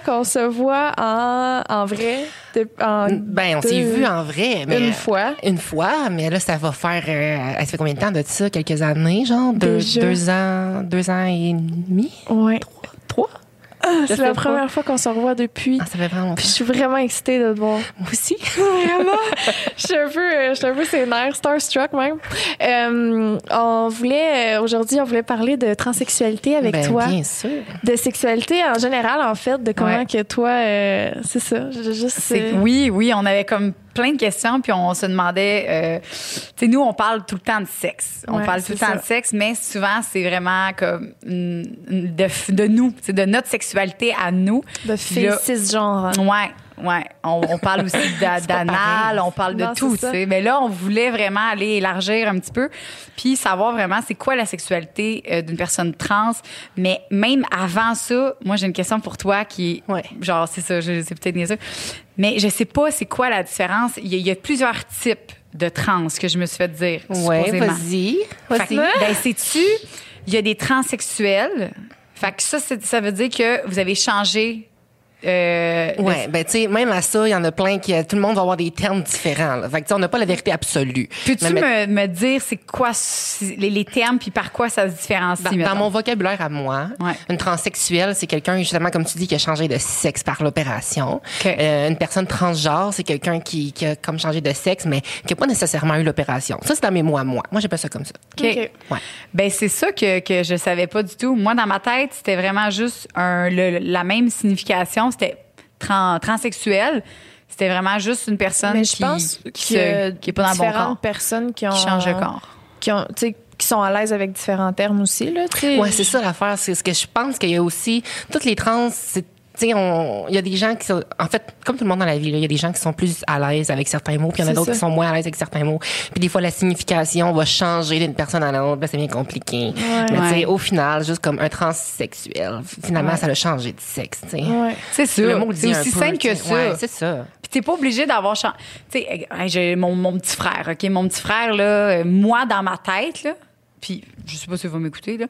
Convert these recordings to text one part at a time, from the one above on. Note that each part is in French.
fois qu'on se voit en, en vrai? de- en Ben, on s'est vu en vrai. Mais Une fois. Une fois, mais là, ça va faire. euh, ça fait combien de temps de ça? Quelques années, genre? Deux, deux ans, deux ans et demi? Ouais. Trois? C'est sais la pas. première fois qu'on se revoit depuis. Ah, ça fait vraiment Puis je suis vraiment excitée de te voir. Moi aussi. Vraiment? Je suis un peu, euh, je suis un peu sénère, starstruck même. Euh, on voulait, euh, aujourd'hui, on voulait parler de transsexualité avec Ben, toi. Bien sûr. De sexualité en général, en fait, de comment Ouais. que toi, euh, c'est ça, je- juste... C'est- euh, Oui, oui, on avait comme plein de questions, puis on se demandait, euh, tu sais, nous, on parle tout le temps de sexe. On Ouais, parle tout le temps ça. de sexe, mais souvent, c'est vraiment comme mm, de, de nous, c'est de notre sexualité à nous. de filles cisgenres. Ouais, ouais. On, on parle aussi d'anal, on parle de Non, tout, tu sais. Mais là, on voulait vraiment aller élargir un petit peu, puis savoir vraiment c'est quoi la sexualité euh, d'une personne trans. Mais même avant ça, moi, j'ai une question pour toi qui, Ouais. genre, c'est ça, je- c'est peut-être ça. Mais je sais pas c'est quoi la différence. Il y, a- il y a plusieurs types de trans que je me suis fait dire. Ouais, vas-y. Vas-y. ben, sais-tu, il y a des transsexuels. Fait que ça, ça veut dire que vous avez changé. Euh, Ouais, ben tu sais, même à ça, il y en a plein qui tout le monde va avoir des termes différents. Là. Fait que tu sais, on n'a pas la vérité absolue. Peux-tu Mais- mais me, me dire c'est quoi les, les termes puis par quoi ça se différencie? dans, dans mon vocabulaire à moi, Ouais. une transsexuelle, c'est quelqu'un justement comme tu dis qui a changé de sexe par l'opération. Euh, une personne transgenre, c'est quelqu'un qui, qui a comme changé de sexe mais qui a pas nécessairement eu l'opération. Ça c'est dans mes mots à moi. Moi j'appelle ça comme ça. OK. OK. Ouais. Ben c'est ça que, que je savais pas du tout. Moi, dans ma tête, c'était vraiment juste un, le- la même signification. C'était tran- transsexuel. C'était vraiment juste une personne Mais je qui, pense qui, se- qui est pas dans le bon différentes corps, personnes qui ont... qui change de corps. Qui, ont, tu sais, qui sont à l'aise avec différents termes aussi, là. Ouais, c'est ça l'affaire. C'est ce que je pense qu'il y a aussi toutes les trans. c'est il y a des gens qui sont, en fait, comme tout le monde dans la vie, il y a des gens qui sont plus à l'aise avec certains mots, puis il y en a d'autres qui sont moins à l'aise avec certains mots. Puis des fois, la signification va changer d'une personne à l'autre. Là, c'est bien compliqué. Mais tu sais, Ouais. au final, juste comme un transsexuel, finalement, Ouais. ça a changé de sexe. tu sais. Ouais. C'est sûr. Le mot le C'est dit aussi peu, simple que ça. Ouais, c'est ça. Puis t'es pas obligé d'avoir changé. Tu sais, j'ai mon, mon petit frère, OK? Mon petit frère, là, euh, moi, dans ma tête, là, puis je sais pas s'il va m'écouter, là,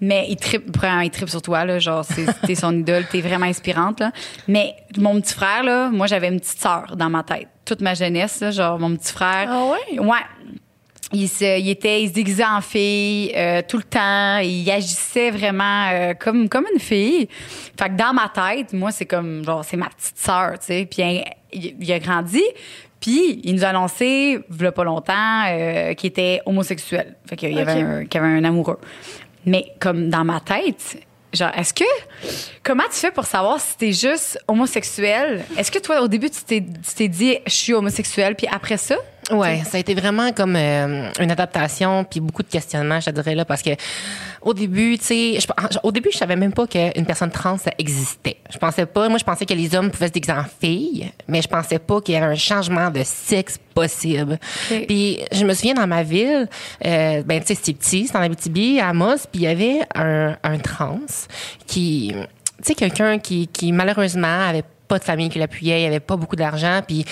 mais il tripe, il tripe sur toi, là, genre, t'es son idole, t'es vraiment inspirante, là. Mais mon petit frère, là, moi, j'avais une petite sœur dans ma tête. Toute ma jeunesse, là, genre, mon petit frère. Ah ouais? Ouais. Il, se, il était, il se déguisait en fille euh, tout le temps. Il agissait vraiment euh, comme comme une fille. Fait que dans ma tête, moi c'est comme genre c'est ma petite sœur, tu sais. Puis il a grandi. Puis il nous a annoncé, il y a pas longtemps, euh, qu'il était homosexuel. Fait qu'il y avait un, qu'il y avait un amoureux. Mais comme dans ma tête, genre est-ce que comment tu fais pour savoir si t'es juste homosexuel? Est-ce que toi au début tu t'es tu t'es dit je suis homosexuel puis après ça? Ouais, ça a été vraiment comme euh, une adaptation puis beaucoup de questionnements, je te dirais là, parce que au début, tu sais, au début, je savais même pas qu'une personne trans ça existait. Je pensais pas, moi, je pensais que les hommes pouvaient se déguiser en filles, mais je pensais pas qu'il y avait un changement de sexe possible. Ok. Puis je me souviens dans ma ville, euh, ben tu sais, c'était petit, c'était en Abitibi, à Amos, puis il y avait un, un trans qui, tu sais, quelqu'un qui, qui malheureusement avait pas de famille qui l'appuyait, il y avait pas beaucoup d'argent, puis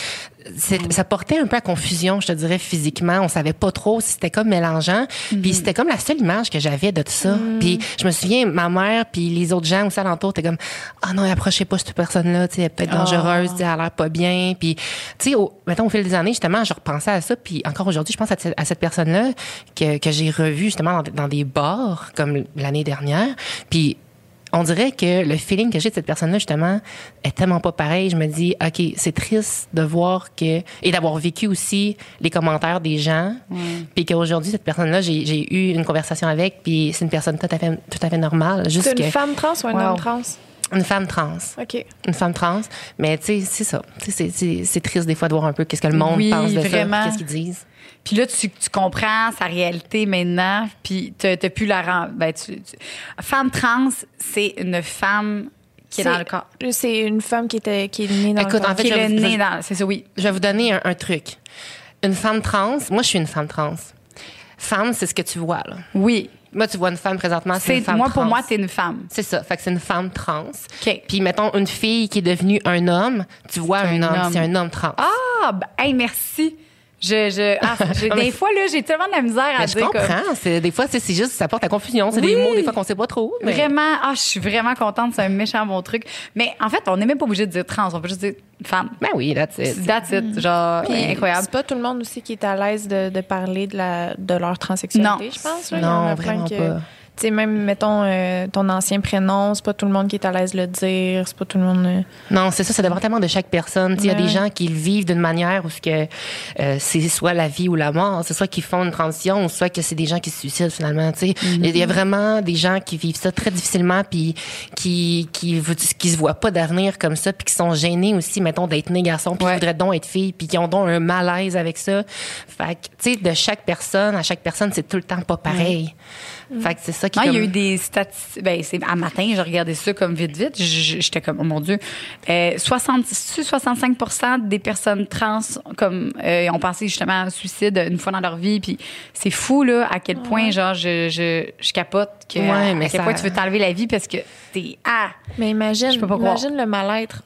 ça portait un peu à confusion, je te dirais physiquement. On savait pas trop si c'était comme mélangeant, puis c'était comme la seule image que j'avais de tout ça. Puis je me souviens, ma mère puis les autres gens aussi alentour étaient comme ah non, approchez pas cette personne-là, tu sais, elle peut être dangereuse, tu sais, elle a l'air pas bien. Puis tu sais, au, mettons au fil des années, justement, je repensais à ça, puis encore aujourd'hui, je pense à, cette- à cette personne-là que, que j'ai revue justement dans, dans des bars comme l'année dernière, puis on dirait que le feeling que j'ai de cette personne-là, justement, est tellement pas pareil. Je me dis, OK, c'est triste de voir que, et d'avoir vécu aussi les commentaires des gens, puis qu'aujourd'hui, cette personne-là, j'ai eu une conversation avec, puis c'est une personne tout à fait, tout à fait normale. C'est que, une femme trans ou un Wow. homme trans? Une femme trans. OK. Une femme trans. Mais, tu sais, c'est ça. Tu c'est- c'est c'est triste des fois de voir un peu qu'est-ce que le monde Oui, pense de vraiment. ça, qu'est-ce qu'ils disent. Puis là, tu, tu comprends sa réalité maintenant, puis t'as t'as plus la... Ben, tu, tu- Femme trans, c'est une femme qui est, dans le corps. C'est une femme qui, était, qui est née dans Écoute, le corps. en fait, Qui est dans... C'est ça, oui. Je vais vous donner un, un truc. Une femme trans, moi, je suis une femme trans. Femme, c'est ce que tu vois, là. Oui. Moi, tu vois une femme présentement, c'est une femme Moi, pour trans. moi, t'es une femme. C'est ça. Fait que c'est une femme trans. Puis, mettons, une fille qui est devenue un homme, tu vois un homme, homme. c'est un homme trans. Ah, ben, hey, merci. Je, je, ah, des fois, là, j'ai tellement de la misère à Mais je dire. comme- comprends. Des fois, c'est, juste, ça porte à confusion. C'est des Oui. mots, des fois, qu'on sait pas trop. mais- Vraiment, ah, je suis vraiment contente. C'est un méchant bon truc. Mais en fait, on n'est même pas obligé de dire trans. On peut juste dire femme. Ben oui, that's it. That's it. Genre, Puis, incroyable. C'est pas tout le monde aussi qui est à l'aise de, de parler de, la, de leur transsexualité, Non. je pense. là. Non, vraiment que- pas. Tu sais, même, mettons, euh, ton ancien prénom, c'est pas tout le monde qui est à l'aise de le dire. C'est pas tout le monde. euh, Non, c'est ça, ça dépend tellement de chaque personne. Il y a des gens qui le vivent d'une manière où ce que euh, c'est soit la vie ou la mort, c'est soit qu'ils font une transition ou soit que c'est des gens qui se suicident finalement. Tu sais, il y a vraiment des gens qui vivent ça très difficilement puis qui qui qui se voient pas d'avenir comme ça puis qui sont gênés aussi, mettons, d'être né garçon puis Ouais. qui voudraient donc être fille puis qui ont donc un malaise avec ça. Fait que tu sais, de chaque personne à chaque personne, c'est tout le temps pas pareil. Fait que c'est ça qui. Non, il y a comme- eu des statistiques. Ben, c'est à matin, j'ai regardé ça comme vite, vite. J'étais comme, oh mon Dieu. Euh, 60, 65 des personnes trans comme euh, ont pensé justement à un suicide une fois dans leur vie. Puis c'est fou, là, à quel point, genre, je, je, je capote que, Ouais, mais à quel ça- point tu veux t'enlever la vie parce que t'es. Ah! Mais imagine, Je peux pas imagine le mal-être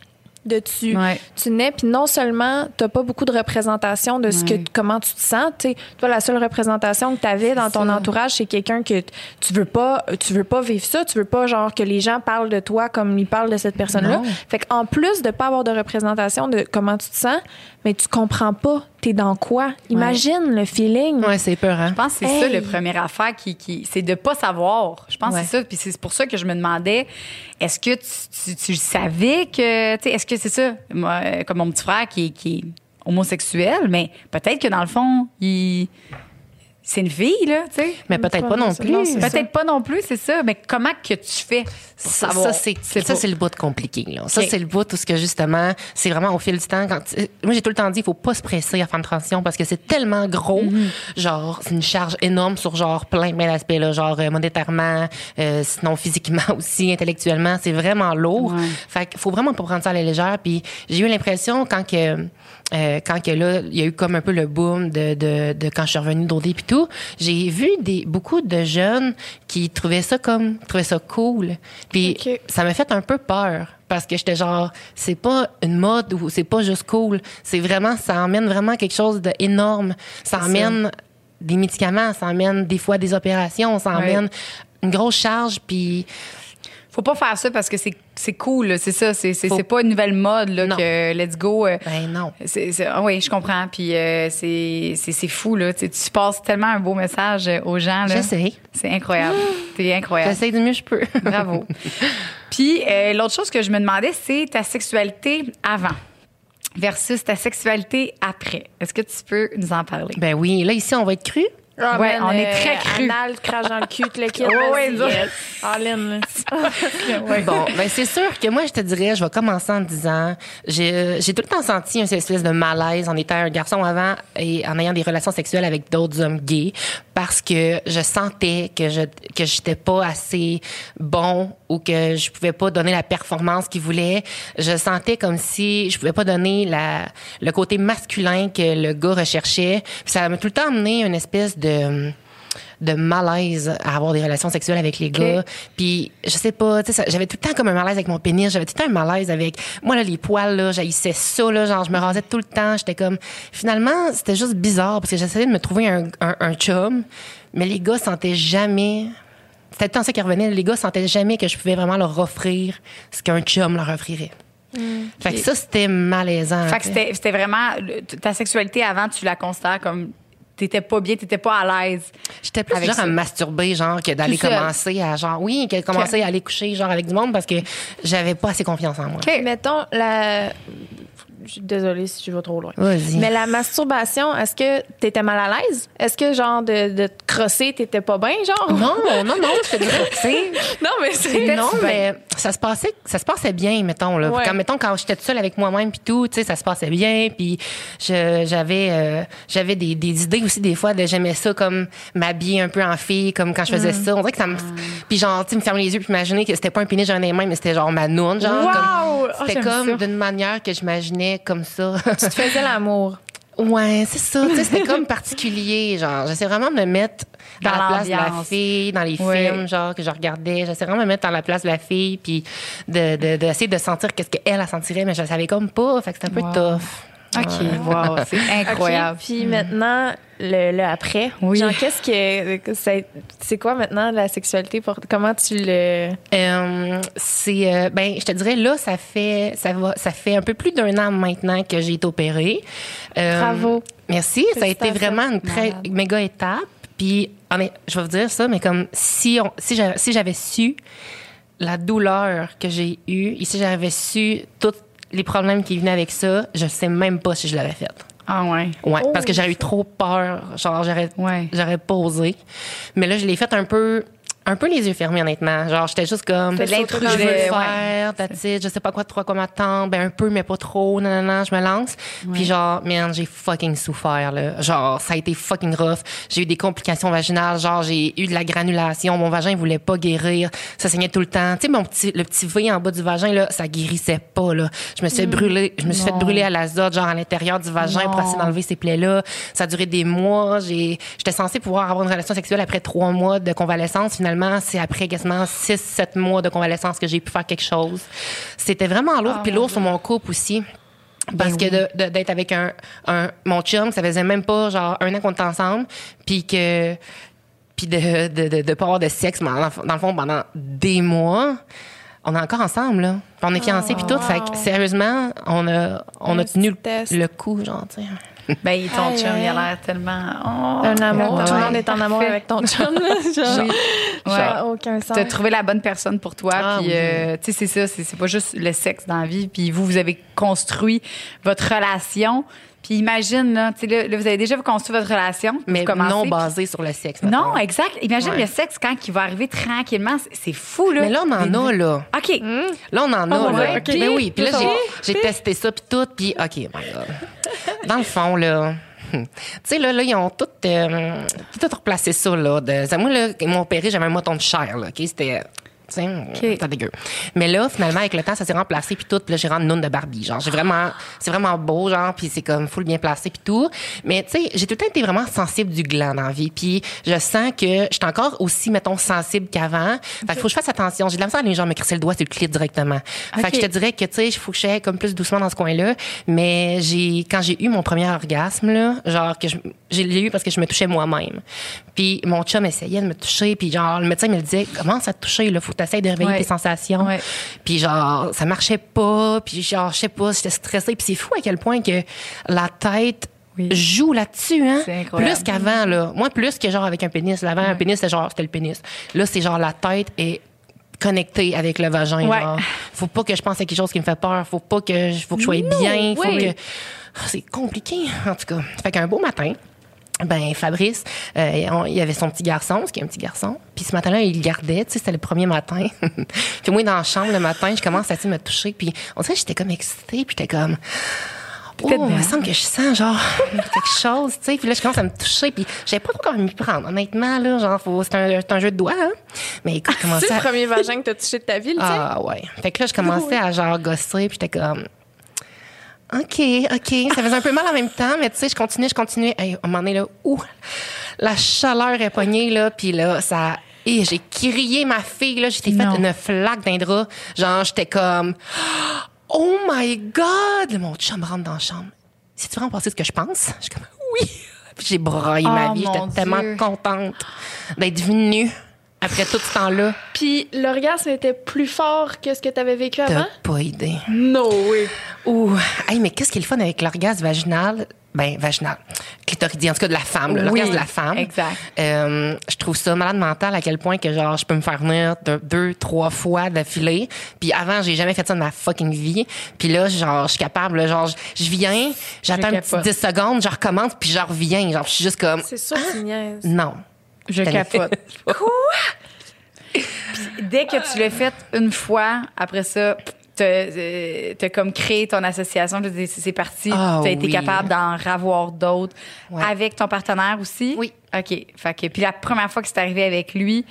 de tu, Ouais. tu nais, puis non seulement t'as pas beaucoup de représentation de ce Ouais. que comment tu te sens, tu toi la seule représentation que tu avais dans ton ça. entourage, c'est quelqu'un que tu veux pas, tu veux pas vivre ça, tu veux pas genre que les gens parlent de toi comme ils parlent de cette personne-là. Non. Fait qu'en plus de pas avoir de représentation de comment tu te sens, mais tu comprends pas, t'es dans quoi Imagine le feeling. Ouais, c'est peur, hein. Je pense que c'est ça le premier affaire qui, qui c'est de pas savoir. Je pense Ouais. que c'est ça. Puis c'est pour ça que je me demandais, est-ce que tu, tu, tu savais que, est-ce que c'est ça, comme mon petit frère qui est homosexuel, mais peut-être que dans le fond, il c'est une fille là, tu sais. Mais peut-être pas non plus. Peut-être pas non plus, c'est ça. Mais comment que tu fais Ça, c'est ça c'est le bout de compliqué là. Ça c'est le bout où ce que justement c'est vraiment au fil du temps quand tu- moi j'ai tout le temps dit il faut pas se presser à faire une transition parce que c'est tellement gros Mm-hmm. genre c'est une charge énorme sur genre plein plein d'aspects là genre euh, monétairement euh, sinon physiquement aussi intellectuellement c'est vraiment lourd. Ouais. Fait qu'il faut vraiment pas prendre ça à la légère puis j'ai eu l'impression quand que euh, quand que là il y a eu comme un peu le boom de de, de quand je suis revenue d'OD puis tout, j'ai vu des beaucoup de jeunes qui trouvaient ça comme trouvaient ça cool. Puis ça m'a fait un peu peur parce que j'étais genre c'est pas une mode ou c'est pas juste cool, c'est vraiment ça emmène vraiment quelque chose d'énorme, ça emmène des médicaments, ça emmène des fois des opérations, ça Ouais. emmène une grosse charge puis Faut pas faire ça parce que c'est cool, c'est ça. C'est Faut- pas une nouvelle mode là Non. que let's go. euh, ben non. Ah oui, je comprends. Puis euh, c'est, fou, là. Tu, passes tellement un beau message euh, aux gens, là. J'essaie. C'est incroyable. C'est incroyable. J'essaie du mieux que je peux. Bravo. Puis euh, l'autre chose que je me demandais, c'est ta sexualité avant versus ta sexualité après. Est-ce que tu peux nous en parler? Ben oui, là ici on va être cru. Ah, Ouais, man, on est très cru. Anal, crache dans le cul, tout le kit. Ouais, ouais, yes. All in. Bon, ben c'est sûr que moi, je te dirais, je vais commencer en disant, j'ai j'ai tout le temps senti une espèce de malaise en étant un garçon avant et en ayant des relations sexuelles avec d'autres hommes gays parce que je sentais que je que j'étais pas assez bon ou que je pouvais pas donner la performance qu'ils voulaient. Je sentais comme si je pouvais pas donner la le côté masculin que le gars recherchait. Ça m'a tout le temps amené une espèce de de malaise à avoir des relations sexuelles avec les gars. Puis je sais pas, tu sais, ça- j'avais tout le temps comme un malaise avec mon pénis, j'avais tout le temps un malaise avec moi là les poils là, j'haïssais ça là, genre je me rasais tout le temps, j'étais comme finalement c'était juste bizarre parce que j'essayais de me trouver un, un, un chum, mais les gars sentaient jamais c'était tout le temps ça qui revenait, les gars sentaient jamais que je pouvais vraiment leur offrir ce qu'un chum leur offrirait. Fait que ça c'était malaisant. Fait que c'était, vraiment ta sexualité avant, tu la considères comme t'étais pas bien, t'étais pas à l'aise. J'étais plus Avec genre ça. à me masturber, genre, que d'aller commencer à, genre, oui, que commencer à aller coucher, genre, avec du monde parce que j'avais pas assez confiance en moi. OK. Mettons, la. Je suis désolée si je vais trop loin. Mais la masturbation, est-ce que t'étais mal à l'aise? Est-ce que, genre, de, de te crosser, t'étais pas bien, genre? Non, non, non, je te dirais. Non, mais c'est. Non, mais ça se passait, ça se passait bien, mettons, là. Ouais. Quand, mettons, quand j'étais toute seule avec moi-même puis tout, tu sais, ça se passait bien puis j'avais, euh, j'avais des, des idées aussi, des fois, de j'aimais ça comme m'habiller un peu en fille, comme quand je faisais Mm. ça. On dirait que ça me, puis genre, tu me fermer les yeux puis imaginer que c'était pas un pénis, j'en ai main, mais c'était genre ma noune, genre. Wow! comme- Ah, C'était j'aime comme d'une manière que j'imaginais comme ça. Tu te faisais l'amour. Ouais, c'est ça. C'était comme particulier. Genre, j'essaie vraiment de me mettre Dans à la place de la fille, dans les Ouais. films, genre, que je regardais. J'essaie vraiment de me mettre dans la place de la fille, puis de, de, d'essayer de sentir qu'est-ce qu'elle, elle sentirait, mais je le savais comme pas. Fait que c'était un peu Wow. tough. OK, wow, c'est incroyable. OK, Puis maintenant, le, le après. Oui. Genre, qu'est-ce que. c'est- quoi maintenant la sexualité? Pour, comment tu le. Euh, c'est euh, ben je te dirais là ça fait ça va ça fait un peu plus d'un an maintenant que j'ai été opérée. Euh, Bravo. Merci, ça a été vraiment une très Malade. méga étape. Puis je vais vous dire ça mais comme si on, si j'avais si su la douleur que j'ai eue et si j'avais su tous les problèmes qui venaient avec ça, je sais même pas si je l'aurais fait. Ah ouais. Ouais, Oh, parce que j'aurais eu trop peur, genre j'aurais Ouais. j'aurais pas osé. Mais là je l'ai fait un peu un peu les yeux fermés honnêtement. Genre j'étais juste comme C'est de je veux l'intrus, le ouais. faire, it, je sais pas quoi trop quoi m'attendre, ben un peu mais pas trop, non non non, je me lance. Puis genre man, j'ai fucking souffert là. Genre ça a été fucking rough. J'ai eu des complications vaginales, genre j'ai eu de la granulation, mon vagin il voulait pas guérir, ça saignait tout le temps. Tu sais mon petit le petit V en bas du vagin là, ça guérissait pas là. Je me suis fait brûler, je me suis fait Non. brûler à l'azote genre à l'intérieur du vagin pour essayer d'enlever ces plaies-là. Ça a duré des mois. J'ai, j'étais censée pouvoir avoir une relation sexuelle après trois mois de convalescence. Finalement, c'est après quasiment six, sept mois de convalescence que j'ai pu faire quelque chose. C'était vraiment lourd. Ah, Puis lourd sur mon couple aussi. Parce Ben que de- de- d'être avec un, un mon chum, ça faisait même pas genre un an qu'on était ensemble, puis que puis de de, de, de pas avoir de sexe mais dans, dans le fond pendant des mois. On est encore ensemble là. On est fiancés puis tout. Fait que sérieusement, on a on a tenu test. le coup genre. Ben, il- ton chum, il a l'air tellement. Oh, Un amour. Tout le monde est en amour avec ton chum. Genre, Oui. genre, aucun sens. Tu as trouvé la bonne personne pour toi. Ah puis, oui. euh, tu sais, c'est ça. C'est pas juste le sexe dans la vie. Puis vous, vous avez construit votre relation. Puis imagine, là, tu sais, là, là, vous avez déjà construit votre relation. puis Mais non puis- basé sur le sexe. Non, exact. Imagine Ouais. le sexe quand il va arriver tranquillement. C'est- fou, là. Mais là, on en a, là. OK. Là, on en a, Oh, là. Mais oui, puis là, j'ai- j'ai testé ça, puis tout, puis OK, my God. Dans le fond, là... Tu sais, là, là, ils ont tout, euh, tout replacé ça, là. De, moi, là, ils m'ont opéré, j'avais un moton de chair, là, OK? C'était... Tu sais, c'était dégueu. Mais là, finalement, avec le temps, ça s'est remplacé, puis tout, puis là, j'ai rendu noune de Barbie. Genre, j'ai vraiment... C'est vraiment beau, genre, puis c'est comme full bien placé, puis tout. Mais, tu sais, j'ai tout le temps été vraiment sensible du gland dans la vie. Puis je sens que je suis encore aussi, mettons, sensible qu'avant. Fait qu'il faut que je fasse attention. J'ai de la misère à les gens me crisser le doigt sur le clit directement. Fait Ok. que je te dirais que, tu sais, il faut que je sois comme plus doucement dans ce coin-là. Mais j'ai, quand j'ai eu mon premier orgasme, là, genre, que je, l'ai eu parce que je me touchais moi-même. Puis mon chum essayait de me toucher, puis genre, le médecin me le disait, commence à te toucher, là, faut t'essayes de réveiller Ouais. tes sensations. Ouais. Puis genre, ça marchait pas, puis genre, je sais pas, j'étais stressée. Puis c'est fou à quel point que la tête Oui. joue là-dessus, hein? Plus qu'avant, là. Moi, plus que genre avec un pénis. Là, Avant, un pénis, c'était genre, c'était le pénis. Là, c'est genre la tête est connectée avec le vagin. Ouais. Genre. Faut pas que je pense à quelque chose qui me fait peur. Faut pas que, faut que je sois bien. Faut oui. que... Ah, C'est compliqué, en tout cas. Fait qu'un beau matin, ben Fabrice, euh, on- il avait son petit garçon, parce qu'il y a un petit garçon. Puis ce matin-là, il le gardait, tu sais, c'était le premier matin. puis moi, dans la chambre le matin, je commence à me toucher, puis on dirait que j'étais comme excitée, puis j'étais comme... Oh, il me semble que je sens genre quelque chose, tu sais. Puis là, je commence à me toucher, puis j'avais pas trop comment m'y prendre. Honnêtement, là, genre, faut- c'est un, c'est un jeu de doigts, hein. Mais écoute, comment C'est ça... le premier vagin que t'as touché de ta vie, tien? Ah ouais. Fait que là, je commençais à genre gosser, puis j'étais comme. OK, OK. Ça faisait un peu mal en même temps, mais tu sais, je continuais, je continuais. Hey, un moment donné, là, ouh, la chaleur est pognée, là, puis là, ça. Et j'ai crié ma fille, là, j'étais faite une flaque d'un drap. Genre, j'étais comme. Oh my God! Mon chum rentre dans la chambre. C'est-tu vraiment passé ce que je pense? Je suis comme, oui! J'ai braillé ma Oh, vie. J'étais tellement contente d'être venue après tout ce temps-là. Puis l'orgasme était plus fort que ce que t'avais vécu avant? T'as pas idée. No way. Ouh, hey, mais qu'est-ce qui est le fun avec l'orgasme vaginal? Ben, vaginal. Clitoridien, en tout cas de la femme, Oui, l'orgasme de la femme. exact. Euh, je trouve ça malade mental à quel point que, genre, je peux me faire venir deux, deux trois fois d'affilée. Puis avant, j'ai jamais fait ça de ma fucking vie. Puis là, genre, je suis capable, genre, je- viens, j'attends un petit capote. 10 secondes, je recommence, puis je reviens. Genre, je suis juste comme, C'est sûr que tu niaises. non. Je capote. Dès que tu l'as fait une fois, après ça, t'as euh, comme créé ton association, c'est parti. Ah t'as été oui. capable d'en ravoir d'autres Ouais. avec ton partenaire aussi? Oui. Ok. Fait que puis la première fois que c'est arrivé avec lui,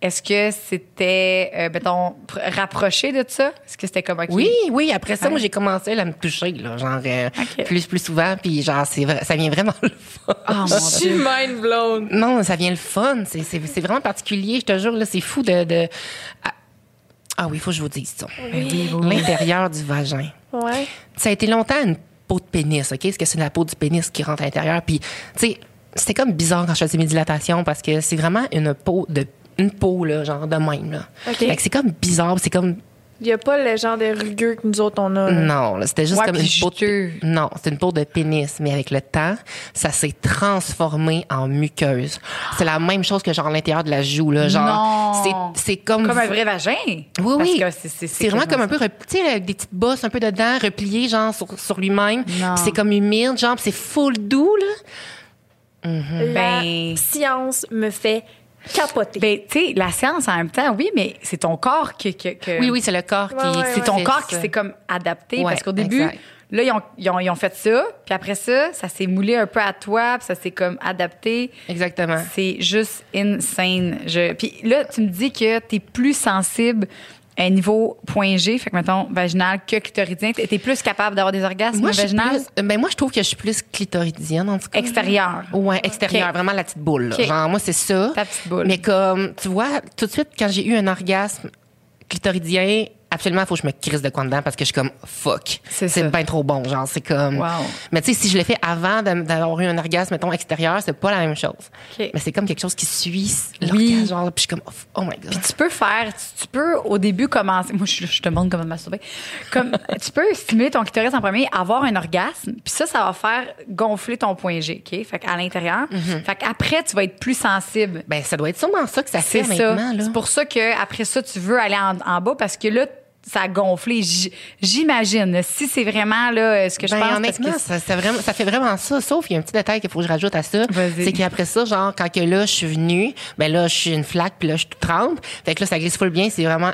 est-ce que c'était, euh, mettons, pr- rapproché de ça? Est-ce que c'était comme ok? Oui, oui. Après ça, Ouais. moi, j'ai commencé à me toucher, là, genre, euh, plus, plus souvent. Puis genre, c'est vrai, ça vient vraiment le fun. Oh Je suis mind blown. Non, ça vient le fun. C'est, c'est, c'est vraiment particulier. Je te jure, là, c'est fou de. de- Ah, ah oui, il faut que je vous dise ça. Oui. L'intérieur du vagin. Ouais. Ça a été longtemps une peau de pénis, OK? Est-ce que c'est la peau du pénis qui rentre à l'intérieur? Puis, tu sais, c'était comme bizarre quand je faisais mes dilatations parce que c'est vraiment une peau de une peau là, genre de même là. OK. Fait que c'est comme bizarre, c'est comme Il n'y a pas le genre de rugueux que nous autres, on a. non, là, c'était juste Ouais, comme une peau de. Non, c'est une peau de pénis, mais avec le temps, ça s'est transformé en muqueuse. C'est la même chose que genre l'intérieur de la joue là, genre Non. c'est c'est comme Comme un vrai vagin. Oui, Parce oui. que c'est- c'est- C'est vraiment comme un peu, tu sais, avec des petites bosses un peu dedans, repliées, genre, sur, sur lui-même. C'est comme humide, genre, puis c'est full doux, là. La Ben- science me fait capoter. Ben, tu sais, la science en même temps, oui, mais c'est ton corps qui. que- que- Oui, oui, c'est le corps qui. Ouais, ouais, C'est ton corps qui s'est comme adapté. Ouais, parce qu'au début, exact. là, ils ont, ils, ont, ils ont fait ça. Puis après ça, ça s'est moulé un peu à toi. Puis ça s'est comme adapté. Exactement. C'est juste insane. Je... Puis là, tu me dis que tu es plus sensible un niveau point G, fait que mettons vaginal que clitoridien. Tu es plus capable d'avoir des orgasmes Moi, plus, ben, moi, je trouve que je suis plus clitoridienne, en tout cas. extérieures. Ouais, extérieur, vraiment la petite boule. là. Genre, moi, c'est ça. Ta petite boule. Mais comme, tu vois, tout de suite, quand j'ai eu un orgasme clitoridien, absolument, il faut que je me crisse de quoi dedans parce que je suis comme fuck. C'est bien trop bon. Genre, c'est comme. Wow. Mais tu sais, si je l'ai fait avant d'avoir eu un orgasme, mettons, extérieur, c'est pas la même chose. Mais c'est comme quelque chose qui suit Oui. Genre, puis je suis comme, oh my God. Puis tu peux faire, tu, tu peux au début commencer. Moi, je, je te montre comment masturber. Comme, tu peux stimuler ton clitoris en premier, avoir un orgasme, puis ça, ça va faire gonfler ton point G, OK? Fait qu'à l'intérieur. Mm-hmm. Fait qu'après, tu vas être plus sensible. Ben, ça doit être sûrement ça que ça fait C'est ça. C'est pour ça que après ça, tu veux aller en, en bas parce que là, ça a gonflé. J'imagine. Si c'est vraiment là, ce que je Ben, pense. honnêtement, que ça, c'est vraiment, ça fait vraiment ça. Sauf qu'il y a un petit détail qu'il faut que je rajoute à ça. C'est qu'après ça, genre, quand que là, je suis venue, ben là, je suis une flaque, puis là, je suis toute trempe. Fait que là, ça glisse full bien. C'est vraiment,